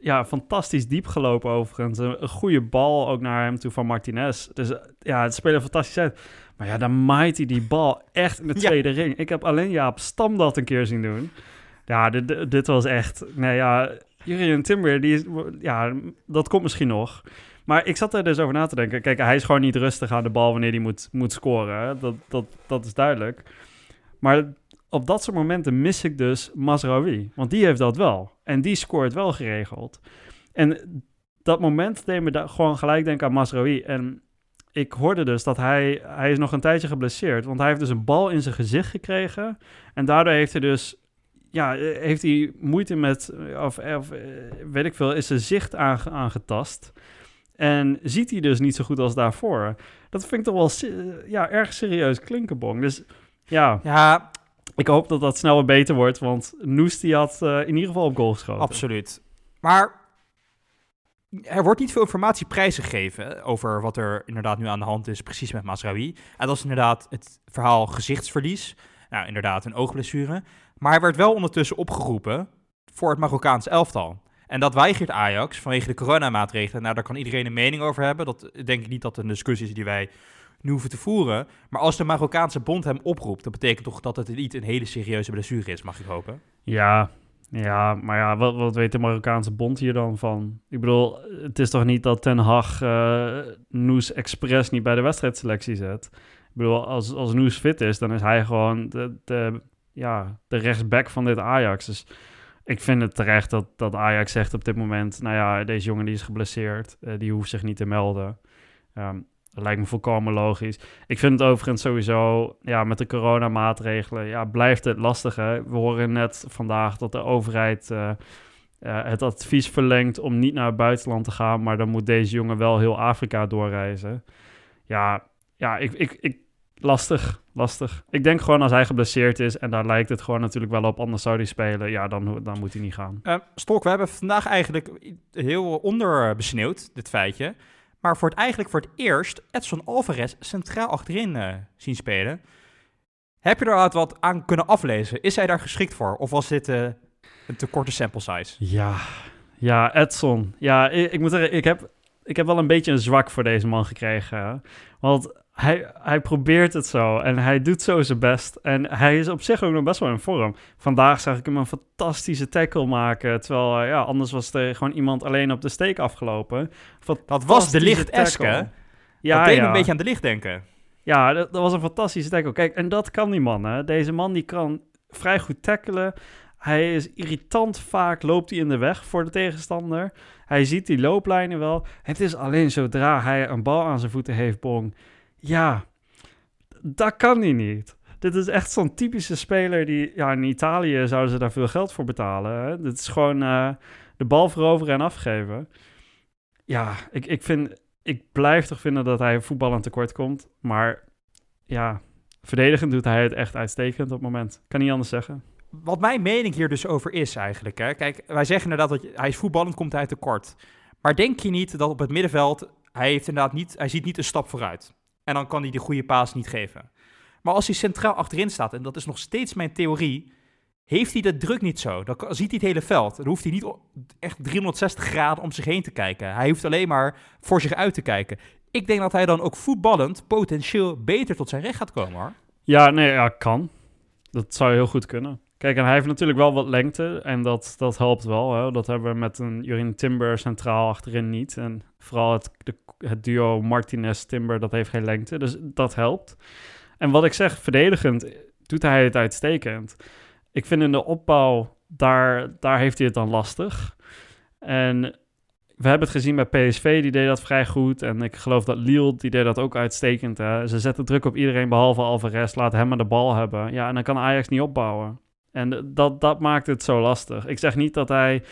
Ja, fantastisch diep gelopen overigens. Een, een goede bal ook naar hem toe van Martinez. Dus eh, ja, het speelde fantastisch uit. Maar ja, dan maait hij die bal echt in de Ja. tweede ring. Ik heb alleen Jaap Stam dat een keer zien doen. Ja, dit, dit- was echt... Nee ja, Jurien Timber, die is, ja, dat komt misschien nog. Maar ik zat er dus over na te denken. Kijk, hij is gewoon niet rustig aan de bal wanneer hij moet, moet scoren. Dat, dat, dat is duidelijk. Maar op dat soort momenten mis ik dus Mazraoui. Want die heeft dat wel. En die scoort wel geregeld. En dat moment deed me da- gewoon gelijk denken aan Mazraoui. En ik hoorde dus dat hij... Hij is nog een tijdje geblesseerd. Want hij heeft dus een bal in zijn gezicht gekregen. En daardoor heeft hij dus... Ja, heeft hij moeite met... Of, of eh, weet ik veel, is zijn zicht aange- aangetast. En ziet hij dus niet zo goed als daarvoor. Dat vind ik toch wel ja, erg serieus klinken, Bong. Dus ja, Ja, ik hoop dat dat snel weer beter wordt, want Noes had eh, in ieder geval op goal geschoten. absoluut. Maar er wordt niet veel informatie prijsgegeven over wat er inderdaad nu aan de hand is, precies met Masraoui. En dat is inderdaad het verhaal gezichtsverlies. Nou, inderdaad, een oogblessure. Maar hij werd wel ondertussen opgeroepen voor het Marokkaans elftal. En dat weigert Ajax vanwege de coronamaatregelen. Nou, daar kan iedereen een mening over hebben. Dat denk ik niet dat een discussie is die wij nu hoeven te voeren. Maar als de Marokkaanse bond hem oproept, dat betekent toch dat het niet een hele serieuze blessure is, mag ik hopen. Ja, ja, maar ja, wat, wat weet de Marokkaanse bond hier dan van? Ik bedoel, het is toch niet dat Ten Hag eh, Noes expres niet bij de wedstrijdselectie zet? Ik bedoel, als, als Noes fit is, dan is hij gewoon de, de, ja, de rechtsback van dit Ajax. Dus ik vind het terecht dat, dat Ajax zegt op dit moment... nou ja, deze jongen die is geblesseerd, eh, die hoeft zich niet te melden. Ehm, dat lijkt me volkomen logisch. Ik vind het overigens sowieso, ja, met de coronamaatregelen, ja, blijft het lastig. Hè? We horen net vandaag dat de overheid eh, eh, het advies verlengt om niet naar het buitenland te gaan, maar dan moet deze jongen wel heel Afrika doorreizen. Ja, ja, ik, ik, ik, lastig, lastig. Ik denk gewoon als hij geblesseerd is en daar lijkt het gewoon natuurlijk wel op, anders zou hij spelen, ja, dan, dan moet hij niet gaan. Uh, Stolk, we hebben vandaag eigenlijk heel onderbesneeuwd, dit feitje. Maar voor het, eigenlijk voor het eerst Edson Alvarez centraal achterin uh, zien spelen. Heb je er wat aan kunnen aflezen? Is hij daar geschikt voor? Of was dit uh, een te korte sample size? Ja, ja Edson. Ja, ik, ik moet zeggen, ik heb, ik heb wel een beetje een zwak voor deze man gekregen. Want hij, hij probeert het zo en hij doet zo zijn best. En hij is op zich ook nog best wel in vorm. Vandaag zag ik hem een fantastische tackle maken. Terwijl, uh, ja, anders was er gewoon iemand alleen op de steek afgelopen. Dat was de licht Eske. Ja, dat deed ja. me een beetje aan de licht denken. Ja, dat, dat was een fantastische tackle. Kijk, en dat kan die man, hè. Deze man die kan vrij goed tackelen. Hij is irritant vaak, loopt hij in de weg voor de tegenstander. Hij ziet die looplijnen wel. Het is alleen zodra hij een bal aan zijn voeten heeft, Bong... Ja, dat kan hij niet. Dit is echt zo'n typische speler die... Ja, in Italië zouden ze daar veel geld voor betalen. Hè? Dit is gewoon uh, de bal veroveren en afgeven. Ja, ik, ik vind... Ik blijf toch vinden dat hij voetballend tekort komt. Maar ja, verdedigend doet hij het echt uitstekend op het moment. Kan niet anders zeggen. Wat mijn mening hier dus over is eigenlijk... Hè? Kijk, wij zeggen inderdaad dat hij voetballend, komt hij tekort. Maar denk je niet dat op het middenveld... Hij, heeft inderdaad niet, hij ziet niet een stap vooruit. En dan kan hij die goede paas niet geven. Maar als hij centraal achterin staat, en dat is nog steeds mijn theorie, heeft hij de druk niet zo. Dan ziet hij het hele veld. Dan hoeft hij niet echt 360 graden om zich heen te kijken. Hij hoeft alleen maar voor zich uit te kijken. Ik denk dat hij dan ook voetballend potentieel beter tot zijn recht gaat komen hoor. Ja, nee, ja, kan. Dat zou heel goed kunnen. Kijk, en hij heeft natuurlijk wel wat lengte en dat, dat helpt wel. Hè? Dat hebben we met een Jurin Timber centraal achterin niet. En vooral het, de, het duo Martinez-Timber, dat heeft geen lengte. Dus dat helpt. En wat ik zeg, verdedigend doet hij het uitstekend. Ik vind in de opbouw, daar, daar heeft hij het dan lastig. En we hebben het gezien bij PSV, die deed dat vrij goed. En ik geloof dat Lille, die deed dat ook uitstekend. Hè? Ze zetten druk op iedereen behalve Alvarez, laat hem maar de bal hebben. Ja, en dan kan Ajax niet opbouwen. En dat, dat maakt het zo lastig. Ik zeg niet dat hij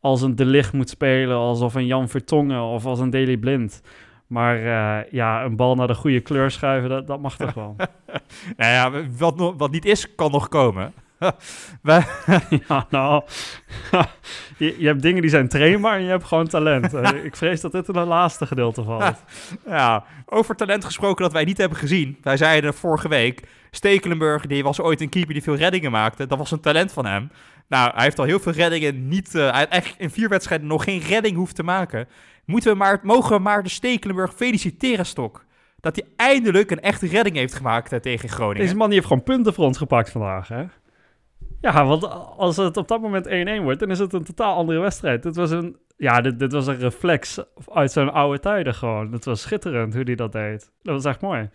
als een De Ligt moet spelen, alsof een Jan Vertongen of als een Daily Blind. Maar uh, ja, een bal naar de goede kleur schuiven, dat, dat mag toch wel. nou ja, wat, nog, wat niet is, kan nog komen. Wij- ja, nou, je, je hebt dingen die zijn trainbaar en je hebt gewoon talent. Eh, ik vrees dat dit in het laatste gedeelte valt. ja, over talent gesproken dat wij niet hebben gezien. Wij zeiden vorige week, Stekelenburg, die was ooit een keeper die veel reddingen maakte. Dat was een talent van hem. Nou, hij heeft al heel veel reddingen niet... eh, hij heeft in vier wedstrijden nog geen redding hoeft te maken. Moeten we maar, mogen we maar de Stekelenburg feliciteren, Stok. Dat hij eindelijk een echte redding heeft gemaakt eh, tegen Groningen. Deze man die heeft gewoon punten voor ons gepakt vandaag, hè? Ja, want als het op dat moment 1-1 wordt, dan is het een totaal andere wedstrijd. Dit was een, ja, dit, was een reflex uit zijn oude tijden gewoon. Het was schitterend hoe hij dat deed. Dat was echt mooi.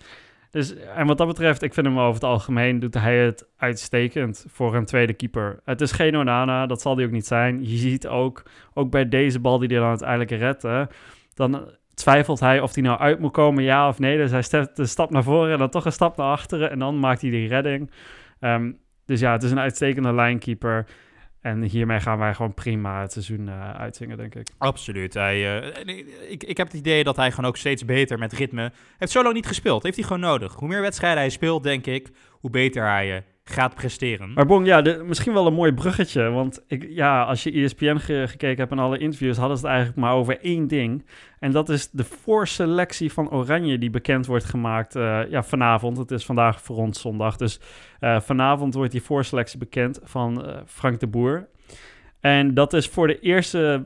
Dus, en wat dat betreft, ik vind hem over het algemeen, doet hij het uitstekend voor een tweede keeper. Het is geen Onana, dat zal hij ook niet zijn. Je ziet ook, ook bij deze bal die hij dan uiteindelijk redt, dan twijfelt hij of hij nou uit moet komen, ja of nee. Dus hij stept een stap naar voren en dan toch een stap naar achteren en dan maakt hij die redding. Ehm, dus ja, het is een uitstekende lijnkeeper. En hiermee gaan wij gewoon prima het seizoen eh, uitzingen, denk ik. Absoluut. Hij, eh, ik, ik, heb het idee dat hij gewoon ook steeds beter met ritme... Hij heeft lang niet gespeeld. Heeft hij gewoon nodig. Hoe meer wedstrijden hij speelt, denk ik, hoe beter hij eh, gaat presteren. Maar Bon, ja, misschien wel een mooi bruggetje. Want ik, ja, als je ESPN ge- gekeken hebt en alle interviews, hadden ze het eigenlijk maar over één ding. En dat is de voorselectie van Oranje die bekend wordt gemaakt eh, ja, vanavond. Het is vandaag voor ons zondag. Dus eh, vanavond wordt die voorselectie bekend van eh, Frank de Boer. En dat is voor de eerste,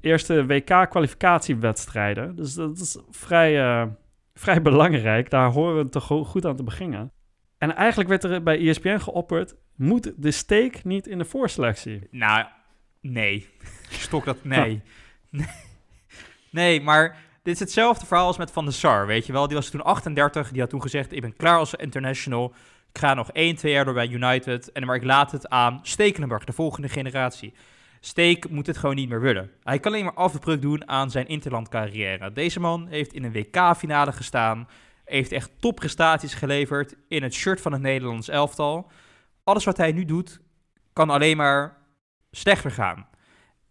eerste WK-kwalificatiewedstrijden. Dus dat is vrij, vrij belangrijk. Daar horen we toch go- goed aan te beginnen. En eigenlijk werd er bij ESPN geopperd... moet de steek niet in de voorselectie? Nou, nee. Stok dat, nee. nee, maar dit is hetzelfde verhaal als met Van der Sar, weet je wel. Die was toen 38, die had toen gezegd, ik ben klaar als international. Ik ga nog 1, 2 jaar door bij United. En maar ik laat het aan Stekelenburg, de volgende generatie. Steek moet het gewoon niet meer willen. Hij kan alleen maar afbreuk doen aan zijn interlandcarrière. Deze man heeft in een WK-finale gestaan. Heeft echt topprestaties geleverd in het shirt van het Nederlands elftal. Alles wat hij nu doet, kan alleen maar slechter gaan.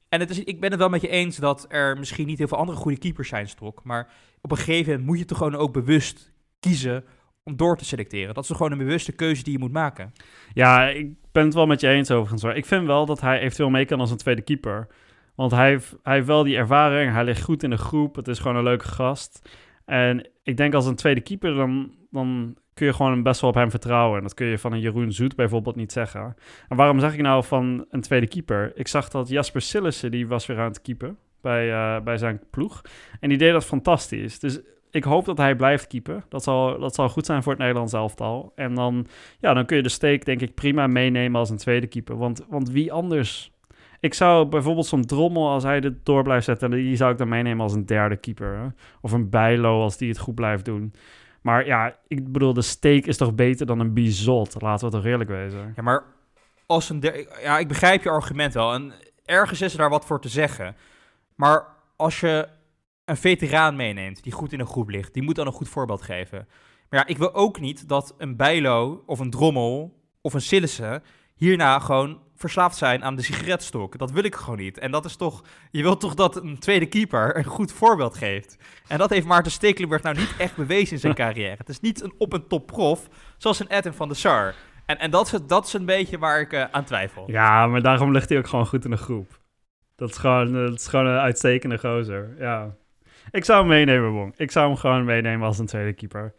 En het is, ik ben het wel met je eens dat er misschien niet heel veel andere goede keepers zijn, Stok. Maar op een gegeven moment moet je toch gewoon ook bewust kiezen om door te selecteren. Dat is gewoon een bewuste keuze die je moet maken. Ja, ik ben het wel met je eens overigens. hoor. Ik vind wel dat hij eventueel mee kan als een tweede keeper. Want hij heeft, hij heeft wel die ervaring. Hij ligt goed in de groep. Het is gewoon een leuke gast. En ik denk als een tweede keeper, dan, dan kun je gewoon best wel op hem vertrouwen. En dat kun je van een Jeroen Zoet bijvoorbeeld niet zeggen. En waarom zeg ik nou van een tweede keeper? Ik zag dat Jasper Sillissen, die was weer aan het keepen bij, eh, bij zijn ploeg. En die deed dat fantastisch. Dus ik hoop dat hij blijft keepen. Dat zal, dat zal goed zijn voor het Nederlands elftal. En dan, ja, dan kun je de steek denk ik prima meenemen als een tweede keeper. Want, want wie anders... Ik zou bijvoorbeeld zo'n Drommel, als hij dit door blijft zetten... die zou ik dan meenemen als een derde keeper. Of een Bijlo, als die het goed blijft doen. Maar ja, ik bedoel, de steek is toch beter dan een Bizot? Laten we toch eerlijk wezen. Ja, maar als een der- ja, ik begrijp je argument wel. En ergens is er daar wat voor te zeggen. Maar als je een veteraan meeneemt die goed in een groep ligt, die moet dan een goed voorbeeld geven. Maar ja, ik wil ook niet dat een Bijlo of een Drommel of een Sillissen hierna gewoon verslaafd zijn aan de sigaretstok. Dat wil ik gewoon niet. En dat is toch, je wilt toch dat een tweede keeper een goed voorbeeld geeft. En dat heeft Maarten Stekelenburg nou niet echt bewezen in zijn carrière. Het is niet een op- en top prof, zoals een Edwin van der Sar. En, en dat, is, dat is een beetje waar ik eh, aan twijfel. Ja, maar daarom ligt hij ook gewoon goed in de groep. Dat is gewoon, dat is gewoon een uitstekende gozer. Ja. Ik zou hem meenemen, Bon. Ik zou hem gewoon meenemen als een tweede keeper.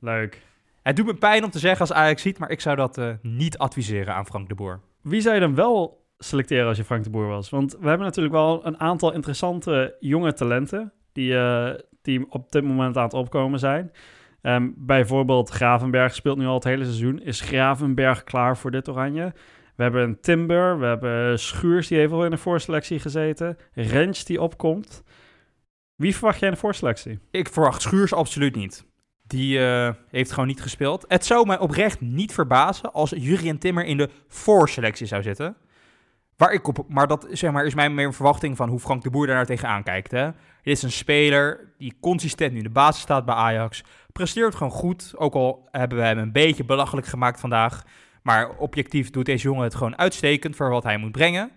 Leuk. Het doet me pijn om te zeggen als Ajax ziet, maar ik zou dat eh, niet adviseren aan Frank de Boer. Wie zou je dan wel selecteren als je Frank de Boer was? Want we hebben natuurlijk wel een aantal interessante jonge talenten die, eh, die op dit moment aan het opkomen zijn. Ehm, bijvoorbeeld Gravenberg speelt nu al het hele seizoen. Is Gravenberg klaar voor dit oranje? We hebben een Timber, we hebben Schuurs die al in de voorselectie gezeten. Rens die opkomt. Wie verwacht jij in de voorselectie? Ik verwacht Schuurs absoluut niet. Die eh, heeft gewoon niet gespeeld. Het zou mij oprecht niet verbazen als Jurien Timmer in de voorselectie zou zitten. Waar ik op, maar dat zeg maar, is mijn meer verwachting van hoe Frank de Boer daar nou tegenaan kijkt. Hè? Dit is een speler die consistent nu in de basis staat bij Ajax. Presteert gewoon goed. Ook al hebben we hem een beetje belachelijk gemaakt vandaag. Maar objectief doet deze jongen het gewoon uitstekend voor wat hij moet brengen.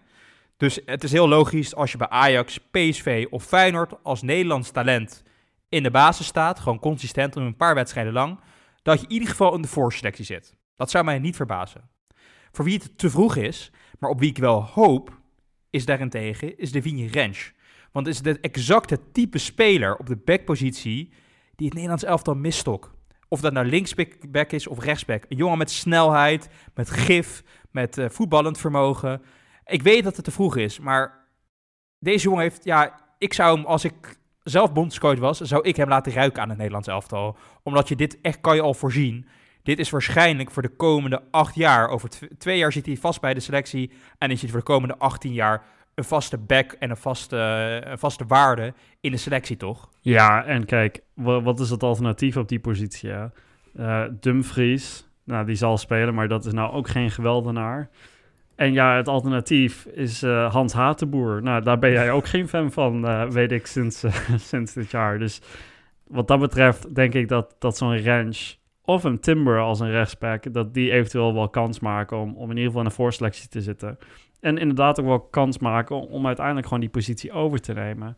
Dus het is heel logisch als je bij Ajax, PSV of Feyenoord als Nederlands talent in de basis staat, gewoon consistent om een paar wedstrijden lang, dat je in ieder geval in de voorselectie zit. Dat zou mij niet verbazen. voor wie het te vroeg is, maar op wie ik wel hoop, is daarentegen, is de Vinje Rens. Want het is de exacte type speler op de backpositie die het Nederlands elftal misstok. Of dat nou linksback is of rechtsback. Een jongen met snelheid, met gif, met uh, voetballend vermogen. Ik weet dat het te vroeg is, maar deze jongen heeft, ja, ik zou hem als ik zelf bondscoach was, zou ik hem laten ruiken aan het Nederlands elftal. Omdat je dit echt kan je al voorzien. Dit is waarschijnlijk voor de komende acht jaar. Over twee jaar zit hij vast bij de selectie. En is hij voor de komende 18 jaar een vaste back en een vaste, een vaste waarde in de selectie, toch? Ja, en kijk, wat is het alternatief op die positie? Uh, Dumfries, nou, die zal spelen, maar dat is nou ook geen geweldenaar. En ja, het alternatief is uh, Hans Hatenboer. Nou, daar ben jij ook geen fan van, uh, weet ik, sinds, sinds dit jaar. Dus wat dat betreft denk ik dat, dat zo'n range of een Timber als een rechtsback, dat die eventueel wel kans maken om, om in ieder geval in een voorselectie te zitten. En inderdaad ook wel kans maken om, uiteindelijk gewoon die positie over te nemen.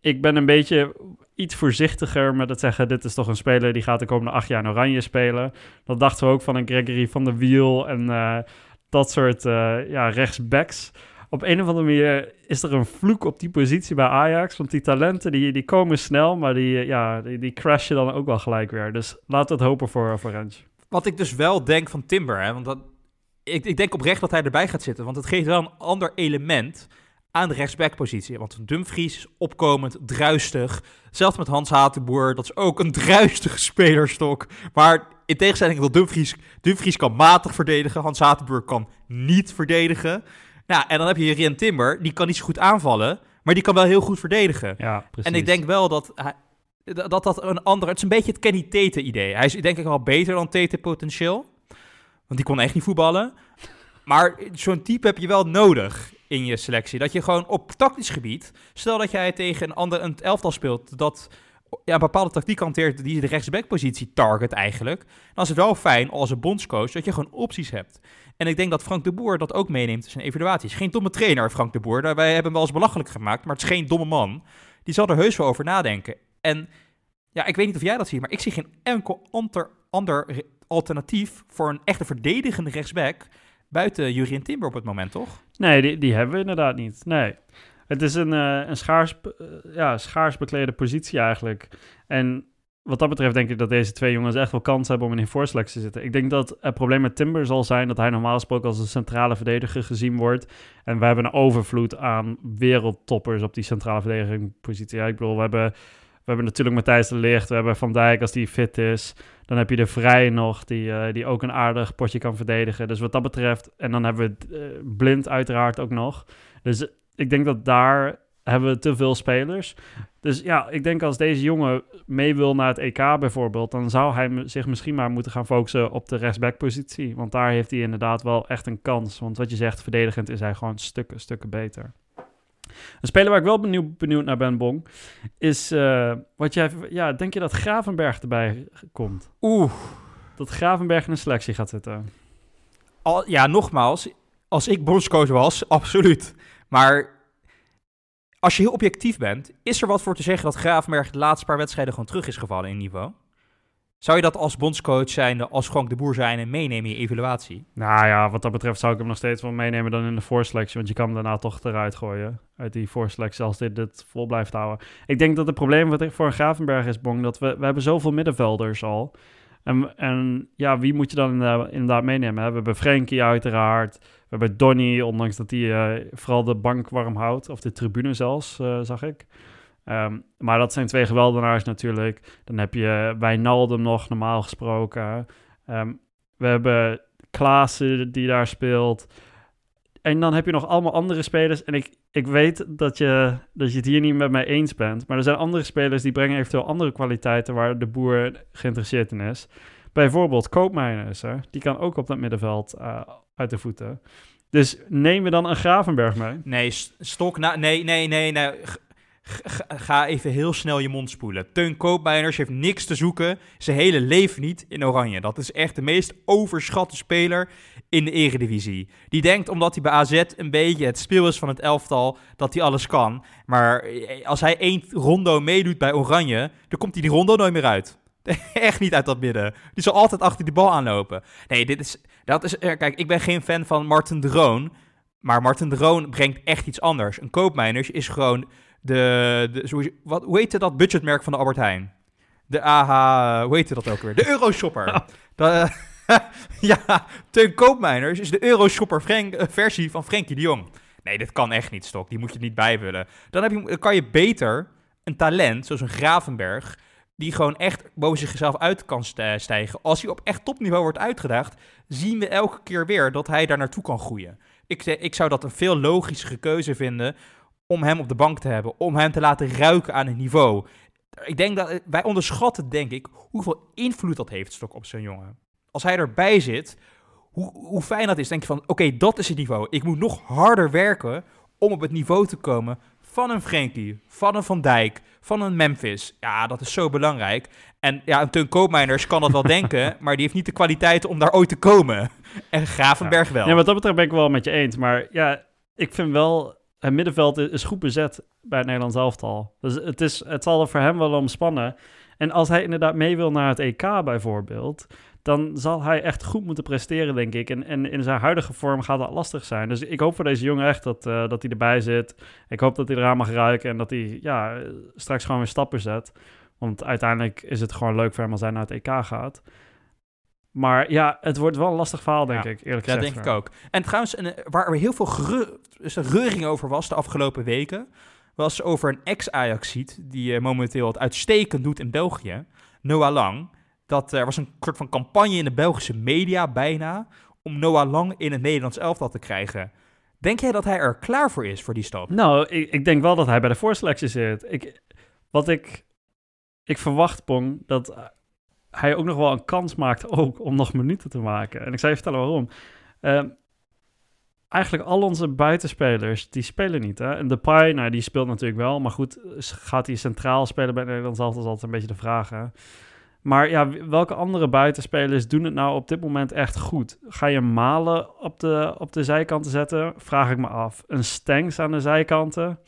Ik ben een beetje iets voorzichtiger met het zeggen: dit is toch een speler die gaat de komende acht jaar in Oranje spelen. Dat dachten we ook van een Gregory van der Wiel en dat soort uh, ja, rechtsbacks. Op een of andere manier is er een vloek op die positie bij Ajax. Want die talenten die, die komen snel, maar die, ja, die, crashen dan ook wel gelijk weer. Dus we het hopen voor, voor Rens. Wat ik dus wel denk van Timber, hè, want dat, ik, ik denk oprecht dat hij erbij gaat zitten. Want het geeft wel een ander element aan de rechtsbackpositie. Want Dumfries is opkomend, druistig. Zelfs met Hans Hatenboer, dat is ook een druistige spelerstok. Maar in tegenstelling tot Dumfries, Dumfries kan matig verdedigen. Hans Hatenboer kan niet verdedigen. Nou, en dan heb je Rien Timber, die kan niet zo goed aanvallen, maar die kan wel heel goed verdedigen. Ja, precies. En ik denk wel dat hij, dat, dat een ander... Het is een beetje het Kenny Tete idee. Hij is denk ik wel beter dan Tete potentieel. Want die kon echt niet voetballen. Maar zo'n type heb je wel nodig in je selectie. Dat je gewoon op tactisch gebied, stel dat jij tegen een ander een elftal speelt dat ja, een bepaalde tactiek hanteert die de rechtsbackpositie target eigenlijk, dan is het wel fijn als een bondscoach dat je gewoon opties hebt. En ik denk dat Frank de Boer dat ook meeneemt in zijn evaluaties. Geen domme trainer, Frank de Boer. Wij hebben hem wel eens belachelijk gemaakt, maar het is geen domme man. Die zal er heus wel over nadenken. En ja, ik weet niet of jij dat ziet, maar ik zie geen enkel ander, ander alternatief voor een echte verdedigende rechtsback buiten Jurien Timber op het moment, toch? Nee, die, die hebben we inderdaad niet. Nee. Het is een, uh, een schaars, uh, ja, schaars beklede positie eigenlijk. En wat dat betreft denk ik dat deze twee jongens echt wel kans hebben om in een voorselectie te zitten. Ik denk dat het probleem met Timber zal zijn dat hij normaal gesproken als een centrale verdediger gezien wordt. En we hebben een overvloed aan wereldtoppers op die centrale verdedigingpositie. Ja, ik bedoel, we hebben, we hebben natuurlijk Matthijs de Ligt, we hebben Van Dijk als die fit is. Dan heb je de Vrij nog, die, uh, die ook een aardig potje kan verdedigen. Dus wat dat betreft, en dan hebben we uh, Blind uiteraard ook nog. Dus ik denk dat daar hebben we te veel spelers. Dus ja, ik denk als deze jongen mee wil naar het EK bijvoorbeeld, dan zou hij zich misschien maar moeten gaan focussen op de rechtsbackpositie. Want daar heeft hij inderdaad wel echt een kans. Want wat je zegt, verdedigend is hij gewoon stukken, stukken beter. Een speler waar ik wel benieuwd, benieuwd naar ben, Bong, is uh, wat jij, ja, denk je dat Gravenberg erbij komt? Oeh. Dat Gravenberg in een selectie gaat zitten? Al, ja, nogmaals, als ik bondscoach was, absoluut. Maar als je heel objectief bent, is er wat voor te zeggen dat Gravenberg de laatste paar wedstrijden gewoon terug is gevallen in niveau? Zou je dat als bondscoach zijnde, als Frank de Boer zijnde, meenemen in je evaluatie? Nou ja, wat dat betreft zou ik hem nog steeds wel meenemen dan in de voorselectie. Want je kan hem daarna toch eruit gooien uit die voorselectie als dit vol blijft houden. Ik denk dat het probleem voor Gravenberg is, Bong, dat we, we hebben zoveel middenvelders al. En, en ja, wie moet je dan inderdaad meenemen? We hebben Frenkie uiteraard. We hebben Donny, ondanks dat hij uh, vooral de bank warm houdt. Of de tribune zelfs, uh, zag ik. Um, maar dat zijn twee geweldenaars natuurlijk. Dan heb je Wijnaldum nog, normaal gesproken. Um, we hebben Klaassen die daar speelt. En dan heb je nog allemaal andere spelers. En ik, ik weet dat je, dat je het hier niet met mij eens bent. Maar er zijn andere spelers die brengen eventueel andere kwaliteiten waar de boer geïnteresseerd in is. Bijvoorbeeld Koopmeiners, hè? die kan ook op dat middenveld uh, uit de voeten. Dus neem we dan een Gravenberg mee? Nee, stok, nee, nee, nee, nee. Ga even heel snel je mond spoelen. Teun Koopmeiners heeft niks te zoeken. Zijn hele leven niet in Oranje. Dat is echt de meest overschatte speler in de eredivisie. Die denkt omdat hij bij AZ een beetje het speel is van het elftal, dat hij alles kan. Maar eh, als hij één rondo meedoet bij Oranje, dan komt hij die rondo nooit meer uit. Echt niet uit dat midden. Die zal altijd achter die bal aanlopen. Nee, dit is, Dat is, eh, kijk, ik ben geen fan van Martin de Roon. Maar Martin de Roon brengt echt iets anders. Een koopmijners is gewoon de, de zo, wat, hoe heette dat budgetmerk van de Albert Heijn? De AH, hoe heette dat ook weer? De Euroshopper. Dat, eh, ja, Teun Koopmijners is de Euroshopper Frank, eh, versie van Frenkie de Jong. Nee, dit kan echt niet, Stok. Die moet je niet bijvullen. Dan, heb je, dan kan je beter een talent, zoals een Gravenberg, die gewoon echt boven zichzelf uit kan st- stijgen. Als hij op echt topniveau wordt uitgedaagd, zien we elke keer weer dat hij daar naartoe kan groeien. Ik, ze- ik zou dat een veel logischere keuze vinden om hem op de bank te hebben, om hem te laten ruiken aan het niveau. Ik denk dat wij onderschatten, denk ik, hoeveel invloed dat heeft Stok op zo'n jongen. Als hij erbij zit, hoe, hoe fijn dat is. Denk je van, oké, dat is het niveau. Ik moet nog harder werken om op het niveau te komen van een Frenkie, van een Van Dijk, van een Memphis. Ja, dat is zo belangrijk. En ja, een Teun Koopmeiners kan dat wel denken, maar die heeft niet de kwaliteit om daar ooit te komen. En Gravenberg wel. Ja, wat dat betreft ben ik wel met je eens. Maar ja, ik vind wel... Het middenveld is goed bezet bij het Nederlands elftal. Dus het, is, het zal er voor hem wel om spannen. En als hij inderdaad mee wil naar het EK bijvoorbeeld... dan zal hij echt goed moeten presteren, denk ik. En, en in zijn huidige vorm gaat dat lastig zijn. Dus ik hoop voor deze jongen echt dat, eh, dat hij erbij zit. Ik hoop dat hij eraan mag ruiken... en dat hij ja, straks gewoon weer stappen zet. Want uiteindelijk is het gewoon leuk voor hem als hij naar het EK gaat. Maar ja, het wordt wel een lastig verhaal, denk Ja. ik, eerlijk Ja, gezegd. denk ik ook. En trouwens, eh, waar er heel veel dus reuring over was de afgelopen weken, was over een ex-Ajaxiet die eh, momenteel het uitstekend doet in België, Noah Lang. Dat er was een soort van campagne in de Belgische media bijna om Noah Lang in het Nederlands elftal te krijgen. Denk jij dat hij er klaar voor is voor die stap? Nou, ik, ik denk wel dat hij bij de voorselectie zit. Ik, wat ik, ik verwacht, Pong, dat hij ook nog wel een kans maakt ook om nog minuten te maken. En ik zal je vertellen waarom. Ehm, eigenlijk al onze buitenspelers, die spelen niet. Hè? En Depay, nou, die speelt natuurlijk wel. Maar goed, gaat hij centraal spelen bij Nederland? Dat is altijd een beetje de vraag? Maar ja, welke andere buitenspelers doen het nou op dit moment echt goed? Ga je Malen op de, op de zijkanten zetten? Vraag ik me af. Een Stengs aan de zijkanten?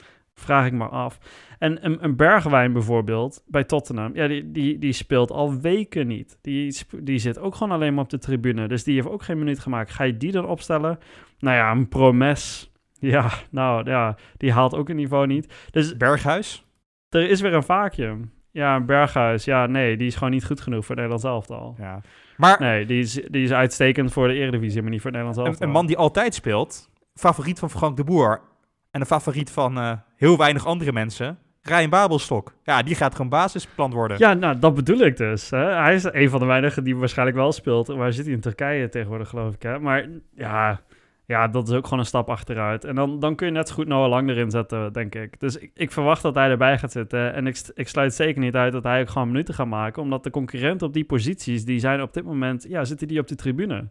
Vraag ik me af. En een, een Bergwijn bijvoorbeeld, bij Tottenham, ja, die, die, die speelt al weken niet. Die, die zit ook gewoon alleen maar op de tribune. Dus die heeft ook geen minuut gemaakt. Ga je die dan opstellen? Nou ja, een Promes. Ja, nou ja, die haalt ook een niveau niet. Dus Berghuis? er is weer een vacuüm. Ja, een Berghuis. Ja, nee, die is gewoon niet goed genoeg voor het Nederlands elftal. Ja. Maar Nee, die is, die is uitstekend voor de Eredivisie, maar niet voor het Nederlands een, elftal. een man die altijd speelt, favoriet van Frank de Boer en een favoriet van eh, heel weinig andere mensen, Ryan Babelstok. Ja, die gaat gewoon basisplan worden. Ja, nou, dat bedoel ik dus. Hè. Hij is een van de weinigen die waarschijnlijk wel speelt. Waar zit hij in Turkije tegenwoordig, geloof ik. Hè? Maar ja, ja, dat is ook gewoon een stap achteruit. En dan, dan kun je net zo goed Noah Lang erin zetten, denk ik. Dus ik, ik verwacht dat hij erbij gaat zitten. En ik, ik sluit zeker niet uit dat hij ook gewoon minuten gaat maken. Omdat de concurrenten op die posities, die zijn op dit moment, ja, zitten die op de tribune.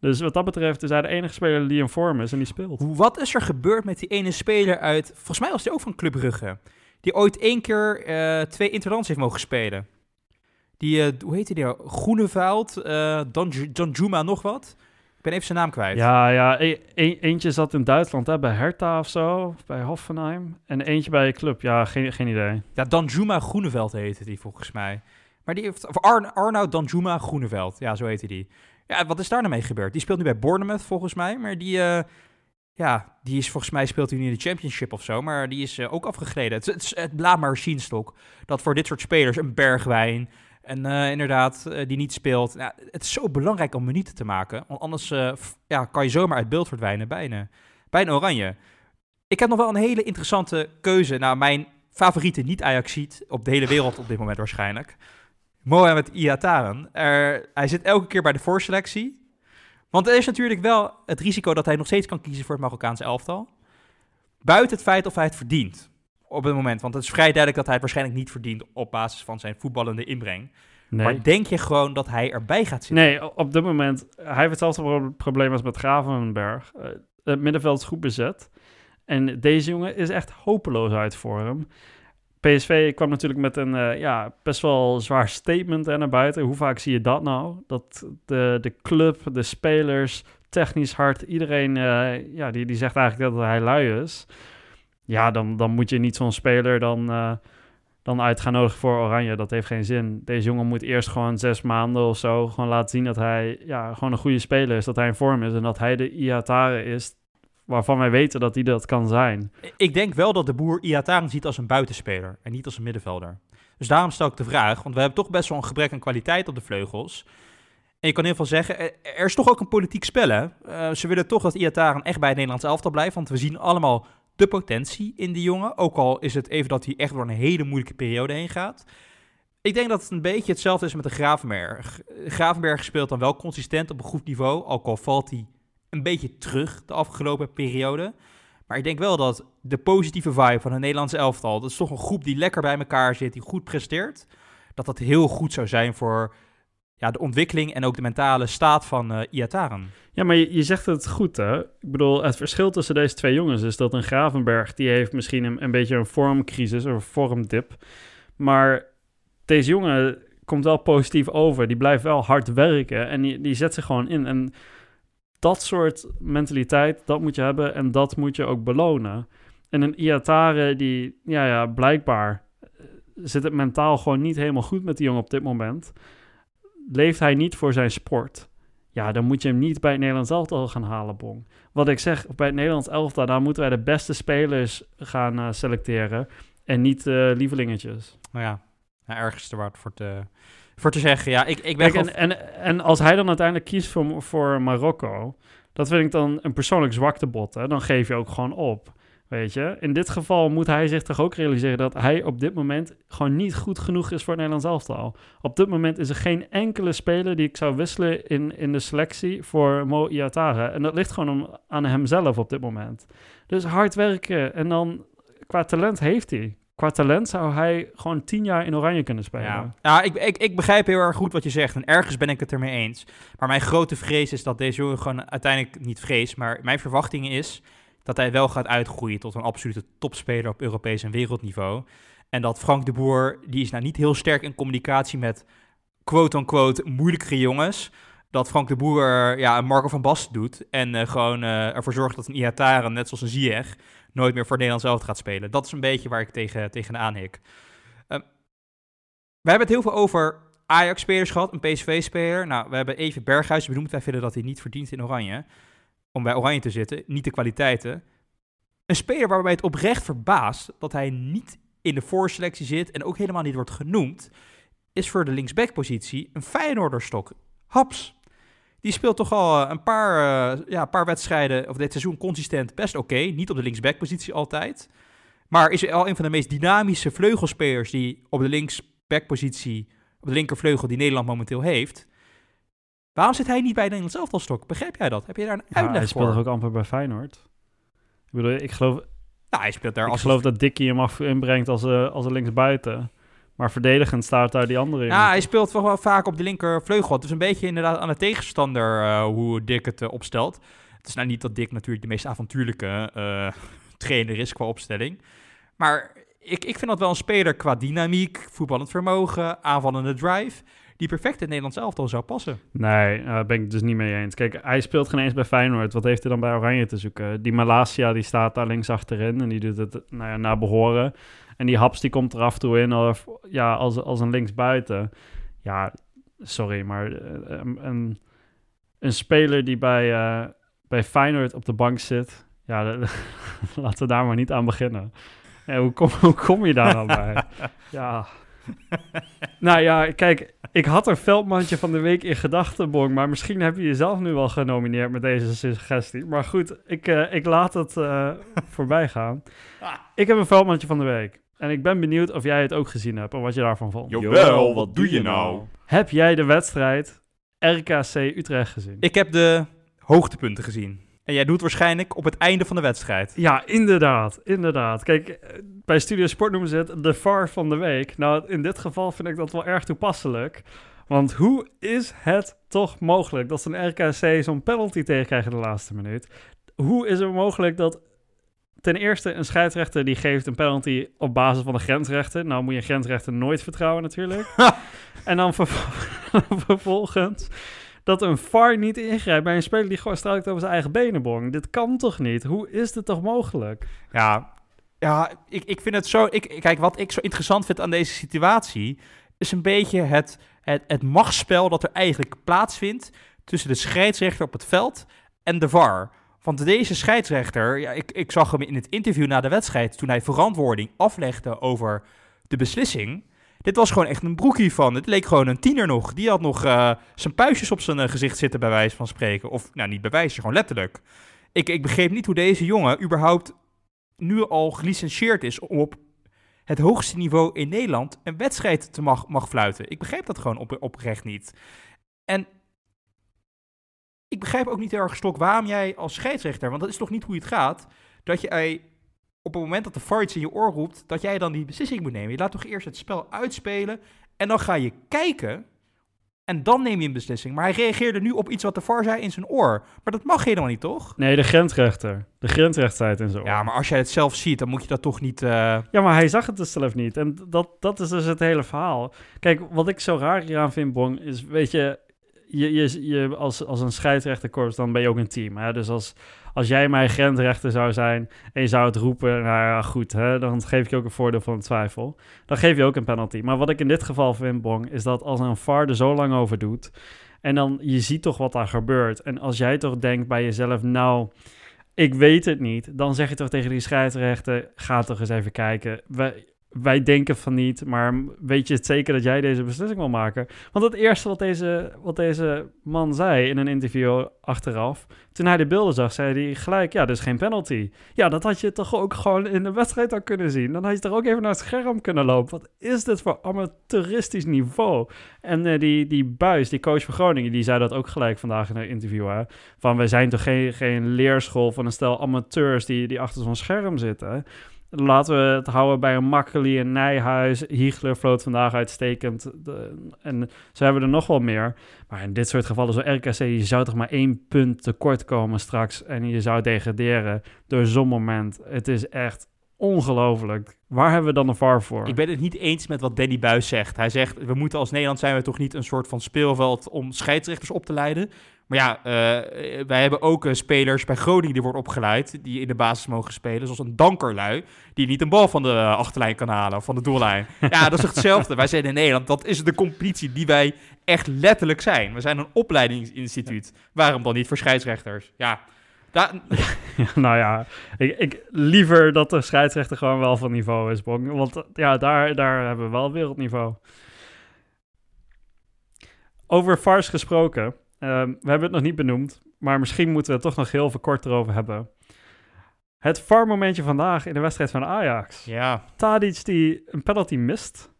Dus wat dat betreft is hij de enige speler die in vorm is en die speelt. Wat is er gebeurd met die ene speler uit... Volgens mij was hij ook van Club Brugge. Die ooit één keer eh, twee interlands heeft mogen spelen. Die, eh, hoe heette die nou? Groeneveld, eh Dan, Danjuma nog wat. Ik ben even zijn naam kwijt. Ja, ja. E- e- eentje zat in Duitsland, hè, bij Hertha of zo, bij Hoffenheim. En eentje bij een club, ja, geen, geen idee. Ja, Danjuma Groeneveld heette die volgens mij. Maar die heeft... Of Arn, Arnoud Danjuma Groeneveld. Ja, zo heette die. Ja, wat is daar nou mee gebeurd? Die speelt nu bij Bournemouth volgens mij. Maar die... eh, ja, die is volgens mij speelt hij nu in de Championship of zo. Maar die is eh, ook afgegleden. Het, het, laat maar zien, Stok. Dat voor dit soort spelers een bergwijn... En eh, inderdaad, die niet speelt. Ja, het is zo belangrijk om minuten te maken. Want anders ja, kan je zomaar uit beeld verdwijnen bij een, bij een oranje. Ik heb nog wel een hele interessante keuze. Nou, mijn favoriete niet-Ajaxiet op de hele wereld op dit moment waarschijnlijk. Mohamed Iataren. Er, hij zit elke keer bij de voorselectie. Want er is natuurlijk wel het risico dat hij nog steeds kan kiezen voor het Marokkaanse elftal. Buiten het feit of hij het verdient op het moment. Want het is vrij duidelijk dat hij het waarschijnlijk niet verdient op basis van zijn voetballende inbreng. Nee. Maar denk je gewoon dat hij erbij gaat zitten? Nee, op dit moment, hij heeft hetzelfde pro- probleem als met Gravenberg. Eh, het middenveld is goed bezet. En deze jongen is echt hopeloos uit voor hem. PSV kwam natuurlijk met een eh, ja, best wel zwaar statement er naar buiten. Hoe vaak zie je dat nou? Dat de, de club, de spelers, technisch hard, iedereen eh, ja, die, die zegt eigenlijk dat hij lui is. Ja, dan, dan moet je niet zo'n speler dan... eh, dan uit gaan nodigen voor Oranje. Dat heeft geen zin. Deze jongen moet eerst gewoon zes maanden of zo gewoon laten zien dat hij ja, gewoon een goede speler is. Dat hij in vorm is en dat hij de Iatare is waarvan wij weten dat hij dat kan zijn. Ik denk wel dat de boer Iataren ziet als een buitenspeler en niet als een middenvelder. Dus daarom stel ik de vraag, want we hebben toch best wel een gebrek aan kwaliteit op de vleugels. En je kan in ieder geval zeggen, er is toch ook een politiek spel, hè? Uh, ze willen toch dat Iataren echt bij het Nederlands elftal blijft, want we zien allemaal de potentie in die jongen. Ook al is het even dat hij echt door een hele moeilijke periode heen gaat. Ik denk dat het een beetje hetzelfde is met de Gravenberg. Gravenberg speelt dan wel consistent op een goed niveau, ook al valt hij een beetje terug de afgelopen periode. Maar ik denk wel dat de positieve vibe van een Nederlandse elftal, dat is toch een groep die lekker bij elkaar zit, die goed presteert, dat dat heel goed zou zijn voor ja, de ontwikkeling en ook de mentale staat van uh, Iataren. Ja, maar je, zegt het goed, hè? Ik bedoel, het verschil tussen deze twee jongens is dat een Gravenberg, die heeft misschien een, een beetje een vormcrisis of een vormdip. Maar deze jongen komt wel positief over. Die blijft wel hard werken en die, die zet zich gewoon in. En dat soort mentaliteit, dat moet je hebben en dat moet je ook belonen. En een Iatare die, ja, ja, blijkbaar eh, zit het mentaal gewoon niet helemaal goed met die jongen op dit moment. Leeft hij niet voor zijn sport? Ja, dan moet je hem niet bij het Nederlands elftal gaan halen, Bong. Wat ik zeg, bij het Nederlands elftal, daar moeten wij de beste spelers gaan uh, selecteren. En niet uh, lievelingetjes. Nou ja, nou, ergens er wat voor te, voor te zeggen. Ja, ik, ik ben Kijk, en, en, en als hij dan uiteindelijk kiest voor, voor Marokko, dat vind ik dan een persoonlijk zwaktebod. Hè? Dan geef je ook gewoon op. Weet je, in dit geval moet hij zich toch ook realiseren dat hij op dit moment gewoon niet goed genoeg is voor het Nederlands elftal. Op dit moment is er geen enkele speler die ik zou wisselen in, in de selectie voor Mo Iatare. En dat ligt gewoon aan hemzelf op dit moment. Dus hard werken en dan qua talent heeft hij qua talent zou hij gewoon tien jaar in Oranje kunnen spelen. Ja, ja ik, ik, ik begrijp heel erg goed wat je zegt. En ergens ben ik het ermee eens. Maar mijn grote vrees is dat deze jongen gewoon uiteindelijk niet vrees. Maar mijn verwachting is dat hij wel gaat uitgroeien tot een absolute topspeler op Europees en wereldniveau. En dat Frank de Boer, die is nou niet heel sterk in communicatie met quote-unquote moeilijkere jongens. Dat Frank de Boer ja, een Marco van Basten doet en uh, gewoon uh, ervoor zorgt dat een Iataren, net zoals een Ziyech, nooit meer voor Nederland zelf gaat spelen. Dat is een beetje waar ik tegen, tegenaan hik. Uh, we hebben het heel veel over Ajax-spelers gehad, een PSV-speler. Nou, we hebben even Berghuis benoemd. Wij vinden dat hij niet verdient in Oranje. Om bij Oranje te zitten, niet de kwaliteiten. Een speler waarbij het oprecht verbaast dat hij niet in de voorselectie zit en ook helemaal niet wordt genoemd, is voor de linksback-positie een Feyenoorderstok. Haps. Die speelt toch al eh, een paar, uh, ja, paar wedstrijden, of dit seizoen consistent, best oké. Niet op de linksback-positie altijd. Maar is al een van de meest dynamische vleugelspelers die op de linksback-positie, op de linkervleugel die Nederland momenteel heeft. Waarom zit hij niet bij de Nederlands elftalstok? Begrijp jij dat? Heb je daar een ja, uitleg hij speelt ook amper bij Feyenoord. Ik bedoel, ik geloof... Nou, hij speelt daar ik geloof dat Dickie hem af inbrengt als, uh, als een linksbuiten. Maar verdedigend staat daar die andere in. Ja, hij speelt wel vaak op de linkervleugel. Het is een beetje inderdaad aan de tegenstander uh, hoe Dick het uh, opstelt. Het is nou niet dat Dick natuurlijk de meest avontuurlijke uh, trainer is qua opstelling. Maar ik, ik vind dat wel een speler qua dynamiek, voetballend vermogen, aanvallende drive die perfect in het Nederlands elftal zou passen. Nee, daar ben ik dus niet mee eens. Kijk, hij speelt geen eens bij Feyenoord. Wat heeft hij dan bij Oranje te zoeken? Die Malasia, die staat daar links achterin en die doet het nou ja, naar behoren. En die Haps die komt er af en toe in of, ja, als, als een linksbuiten. Ja, sorry, maar eh, een, een speler die bij, uh, bij Feyenoord op de bank zit... Ja, laten we daar maar niet aan beginnen. Ja, hoe, kom, hoe kom je daar dan bij? ja... nou ja, kijk, ik had een veldmandje van de week in gedachten, Bong, maar misschien heb je jezelf nu wel genomineerd met deze suggestie. Maar goed, ik, uh, ik laat het uh, voorbij gaan. Ik heb een veldmandje van de week. En ik ben benieuwd of jij het ook gezien hebt en wat je daarvan vond. Jawel, wat doe je nou? Heb jij de wedstrijd RKC Utrecht gezien? Ik heb de hoogtepunten gezien. En jij doet waarschijnlijk op het einde van de wedstrijd. Ja, inderdaad. Inderdaad. Kijk, bij Studio Sport noemen ze het de VAR van de week. Nou, in dit geval vind ik dat wel erg toepasselijk. Want hoe is het toch mogelijk dat zo'n RKC zo'n penalty tegenkrijgt in de laatste minuut? Hoe is het mogelijk dat ten eerste een scheidsrechter die geeft een penalty op basis van de grensrechten. Nou moet je een grensrechter nooit vertrouwen natuurlijk. en dan vervolgens dat een VAR niet ingrijpt bij een speler die gewoon struikelt over zijn eigen benen bong. Dit kan toch niet? Hoe is dit toch mogelijk? Ja, Ja, ik, ik vind het zo. Ik, kijk, wat ik zo interessant vind aan deze situatie. is een beetje het, het, het machtsspel dat er eigenlijk plaatsvindt. tussen de scheidsrechter op het veld en de VAR. Want deze scheidsrechter, ja, ik, ik zag hem in het interview na de wedstrijd. toen hij verantwoording aflegde over de beslissing. Dit was gewoon echt een broekie van. Het leek gewoon een tiener nog. Die had nog eh, zijn puistjes op zijn eh, gezicht zitten, bij wijze van spreken. Of, nou, niet bij wijze, gewoon letterlijk. Ik, ik begreep niet hoe deze jongen überhaupt nu al gelicentieerd is om op het hoogste niveau in Nederland een wedstrijd te mag, mag fluiten. Ik begrijp dat gewoon op, oprecht niet. En ik begrijp ook niet heel erg, Stok, waarom jij als scheidsrechter, want dat is toch niet hoe het gaat, dat jij op het moment dat de VAR iets in je oor roept, dat jij dan die beslissing moet nemen. Je laat toch eerst het spel uitspelen en dan ga je kijken en dan neem je een beslissing. Maar hij reageerde nu op iets wat de VAR zei in zijn oor. Maar dat mag helemaal niet, toch? Nee, de grensrechter. De grensrechter zei het in zijn oor. Ja, maar als jij het zelf ziet, dan moet je dat toch niet... Uh... Ja, maar hij zag het dus zelf niet. En dat, dat is dus het hele verhaal. Kijk, wat ik zo raar hieraan vind, Bong, is, weet je... Je, je, als, als een scheidsrechterkorps, dan ben je ook een team. Dus als, als jij mijn grensrechter zou zijn en je zou het roepen, nou ja, goed, hè, dan geef ik je ook een voordeel van de twijfel. Dan geef je ook een penalty. Maar wat ik in dit geval vind, Bong, is dat als een VAR er zo lang over doet en dan je ziet toch wat daar gebeurt. En als jij toch denkt bij jezelf, nou, ik weet het niet, dan zeg je toch tegen die scheidsrechter, ga toch eens even kijken. We, wij denken van niet, maar weet je het zeker dat jij deze beslissing wil maken? Want het eerste wat deze, wat deze man zei in een interview achteraf, toen hij de beelden zag, zei hij gelijk, ja, dus geen penalty. Ja, dat had je toch ook gewoon in de wedstrijd al kunnen zien. Dan had je toch ook even naar het scherm kunnen lopen. Wat is dit voor amateuristisch niveau? En uh, die, die Buis, die coach van Groningen, die zei dat ook gelijk vandaag in een interview. Hè? Van, wij zijn toch geen, geen leerschool van een stel amateurs die, die achter zo'n scherm zitten. Laten we het houden bij een Makkeli en Nijhuis. Hiegler floot vandaag uitstekend. en ze hebben er nog wel meer. Maar in dit soort gevallen, zo RKC, je zou toch maar één punt tekort komen straks. En je zou degraderen door zo'n moment. Het is echt ongelooflijk. Waar hebben we dan een VAR voor? Ik ben het niet eens met wat Danny Buis zegt. Hij zegt, we moeten als Nederland zijn we toch niet een soort van speelveld om scheidsrechters op te leiden. Maar ja, uh, wij hebben ook uh, spelers bij Groningen die worden opgeleid, die in de basis mogen spelen. Zoals een dankerlui, die niet een bal van de achterlijn kan halen, of van de doellijn. ja, dat is hetzelfde. wij zijn in Nederland, dat is de competitie die wij echt letterlijk zijn. We zijn een opleidingsinstituut. Waarom dan niet voor scheidsrechters? Ja, nou ja, ik, ik, liever dat de scheidsrechter gewoon wel van niveau is, Bong. Want ja, daar, daar hebben we wel wereldniveau. Over VARs gesproken. Ehm, we hebben het nog niet benoemd, maar misschien moeten we het toch nog heel veel kort erover hebben. Het VAR-momentje vandaag in de wedstrijd van Ajax. Ja. Tadic die een penalty mist.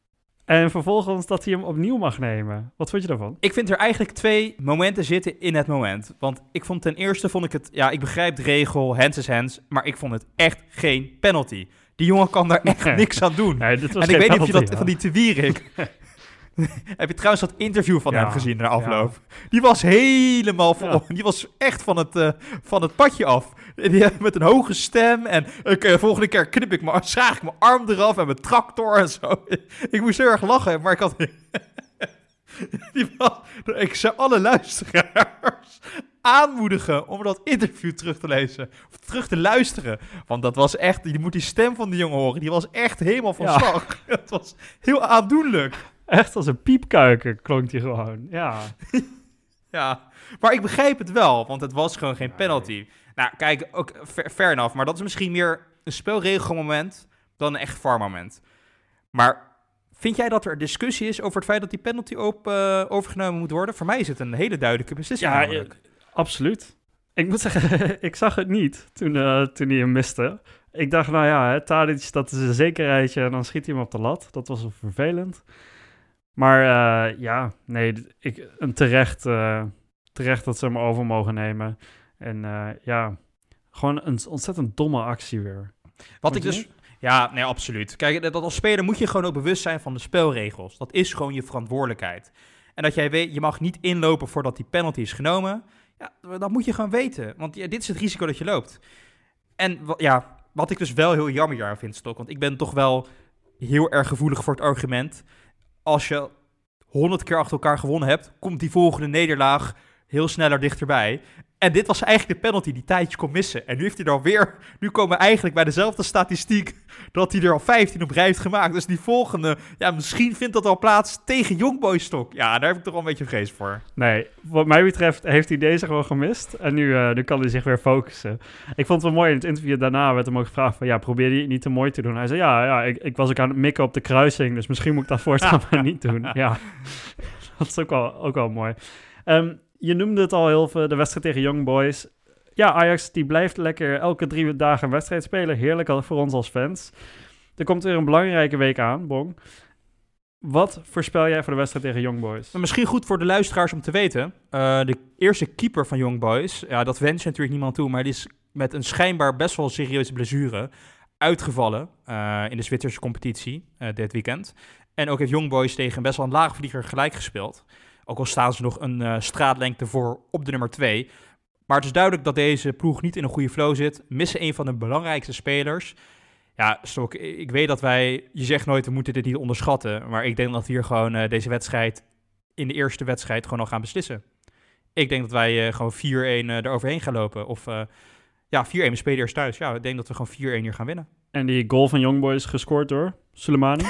En vervolgens dat hij hem opnieuw mag nemen. Wat vond je daarvan? Ik vind er eigenlijk twee momenten zitten in het moment. Want ik vond ten eerste, vond ik het, ja, ik begrijp de regel, hands is hands, maar ik vond het echt geen penalty. Die jongen kan daar echt niks aan doen. Nee, en ik weet niet of je dat van die te Wierik Heb je trouwens dat interview van hem gezien na afloop? Die was helemaal van, die was echt van het, uh, van het padje af. Die, met een hoge stem en volgende keer knip ik me, schaag ik mijn arm eraf en mijn tractor en zo. ik moest heel erg lachen, maar ik had... die was, ik zou alle luisteraars aanmoedigen om dat interview terug te lezen. Of terug te luisteren. Want dat was echt, je moet die stem van die jongen horen. Die was echt helemaal van slag. Het was heel aandoenlijk. Echt als een piepkuiken klonk hij gewoon. Ja. ja, maar ik begrijp het wel, want het was gewoon geen penalty. Nou, kijk, ook fair enough, maar dat is misschien meer een spelregelmoment dan een echt VAR-moment. Maar vind jij dat er discussie is over het feit dat die penalty op, uh, overgenomen moet worden? Voor mij is het een hele duidelijke beslissing. Ja, eh, absoluut. Ik moet zeggen, ik zag het niet toen, uh, toen hij hem miste. Ik dacht, nou ja, Tadic, dat is een zekerheidje en dan schiet hij hem op de lat. Dat was vervelend. Maar uh, ja, nee, ik, een terecht, uh, terecht dat ze hem over mogen nemen. En uh, ja, gewoon een ontzettend domme actie weer. Wat ik dus... Ja, nee, absoluut. Kijk, dat als speler moet je gewoon ook bewust zijn van de spelregels. Dat is gewoon je verantwoordelijkheid. En dat jij weet, je mag niet inlopen voordat die penalty is genomen. Ja, dat moet je gewoon weten. Want ja, dit is het risico dat je loopt. En ja, wat ik dus wel heel jammer aan vind, Stok. Want ik ben toch wel heel erg gevoelig voor het argument als je honderd keer achter elkaar gewonnen hebt, komt die volgende nederlaag heel sneller dichterbij. En dit was eigenlijk de penalty die Tadic kon missen. En nu heeft hij er alweer... Nu komen we eigenlijk bij dezelfde statistiek... dat hij er al 15 op rij heeft gemaakt. Dus die volgende... Ja, misschien vindt dat al plaats tegen Youngboy Stok. Ja, daar heb ik toch wel een beetje vrees voor. Nee, wat mij betreft heeft hij deze gewoon gemist. En nu, eh, nu kan hij zich weer focussen. Ik vond het wel mooi, in het interview daarna werd hem ook gevraagd van... Ja, probeer je niet te mooi te doen? Hij zei, ja, ja ik, ik was ook aan het mikken op de kruising... dus misschien moet ik dat voortaan maar niet doen. Ja, dat is ook wel, ook wel mooi. Ehm, je noemde het al heel veel, de wedstrijd tegen Young Boys. Ja, Ajax die blijft lekker elke drie dagen een wedstrijd spelen. Heerlijk voor ons als fans. Er komt weer een belangrijke week aan, Bong. Wat voorspel jij voor de wedstrijd tegen Young Boys? Maar misschien goed voor de luisteraars om te weten. eh, de eerste keeper van Young Boys, ja, dat wens je natuurlijk niemand toe, maar die is met een schijnbaar best wel serieuze blessure uitgevallen eh, in de Zwitserse competitie eh, dit weekend. En ook heeft Young Boys tegen best wel een laagvlieger gelijk gespeeld. Ook al staan ze nog een eh, straatlengte voor op de nummer 2. Maar het is duidelijk dat deze ploeg niet in een goede flow zit. Missen een van de belangrijkste spelers. Ja, Stok, ik weet dat wij... Je zegt nooit, we moeten dit niet onderschatten. Maar ik denk dat we hier gewoon eh, deze wedstrijd... in de eerste wedstrijd gewoon al gaan beslissen. Ik denk dat wij eh, gewoon 4-1 uh, eroverheen gaan lopen. Of uh, ja, 4-1, we spelen eerst thuis. Ja, ik denk dat we gewoon 4-1 hier gaan winnen. En die goal van Young Boys gescoord door Soleimani?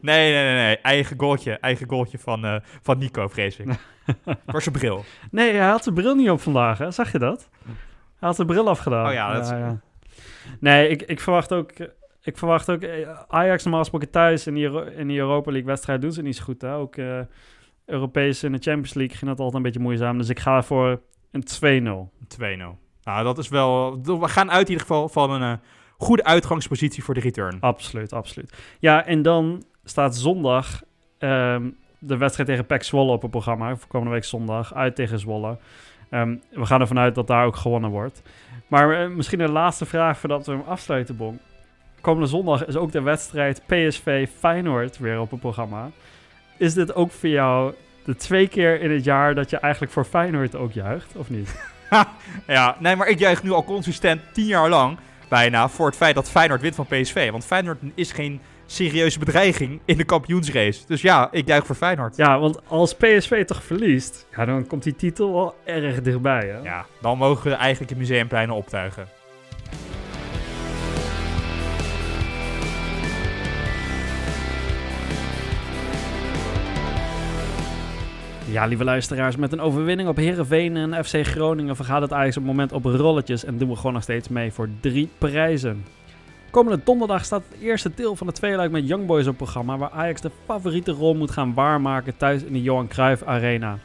nee, nee, nee, nee. Eigen goaltje, eigen goaltje van, uh, van Nico, vrees ik. Zijn bril? Nee, hij had zijn bril niet op vandaag, hè? Zag je dat? Hij had zijn bril afgedaan. Oh ja, dat is... ja, ja. Nee, ik, ik verwacht ook... Ik verwacht ook... Ajax normaal gesproken thuis in die, in die Europa League wedstrijd doen ze niet zo goed, hè? Ook uh, Europees in de Champions League ging dat altijd een beetje moeizaam. Dus ik ga voor een 2-0. 2-0. Nou, dat is wel... We gaan uit in ieder geval van een... Uh, goede uitgangspositie voor de return. Absoluut, absoluut. Ja, en dan staat zondag um, de wedstrijd tegen PEC Zwolle op het programma. Voor komende week zondag, uit tegen Zwolle. Um, we gaan ervan uit dat daar ook gewonnen wordt. Maar uh, misschien een laatste vraag voordat we hem afsluiten, Bon. Komende zondag is ook de wedstrijd PSV Feyenoord weer op het programma. Is dit ook voor jou de twee keer in het jaar dat je eigenlijk voor Feyenoord ook juicht, of niet? ja, nee, maar ik juich nu al consistent tien jaar lang bijna voor het feit dat Feyenoord wint van PSV. Want Feyenoord is geen serieuze bedreiging in de kampioensrace. Dus ja, ik juich voor Feyenoord. Ja, want als PSV toch verliest, ja, dan komt die titel wel erg dichtbij. Hè? Ja, dan mogen we eigenlijk de museumpleinen optuigen. Ja, lieve luisteraars, met een overwinning op Herenveen en FC Groningen vergaat het Ajax op het moment op rolletjes en doen we gewoon nog steeds mee voor drie prijzen. Komende donderdag staat het eerste deel van de tweeluik met Young Boys op programma, waar Ajax de favoriete rol moet gaan waarmaken thuis in de Johan Cruijff Arena.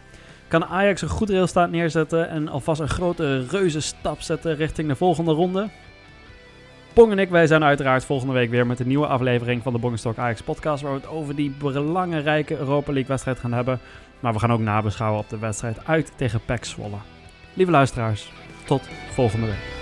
Kan Ajax een goed resultaat neerzetten en alvast een grote reuze stap zetten richting de volgende ronde? Bong en ik, wij zijn uiteraard volgende week weer met een nieuwe aflevering van de Bongenstok Ajax podcast, waar we het over die belangrijke Europa League wedstrijd gaan hebben. Maar we gaan ook nabeschouwen op de wedstrijd uit tegen PEC Zwolle. Lieve luisteraars, tot volgende week.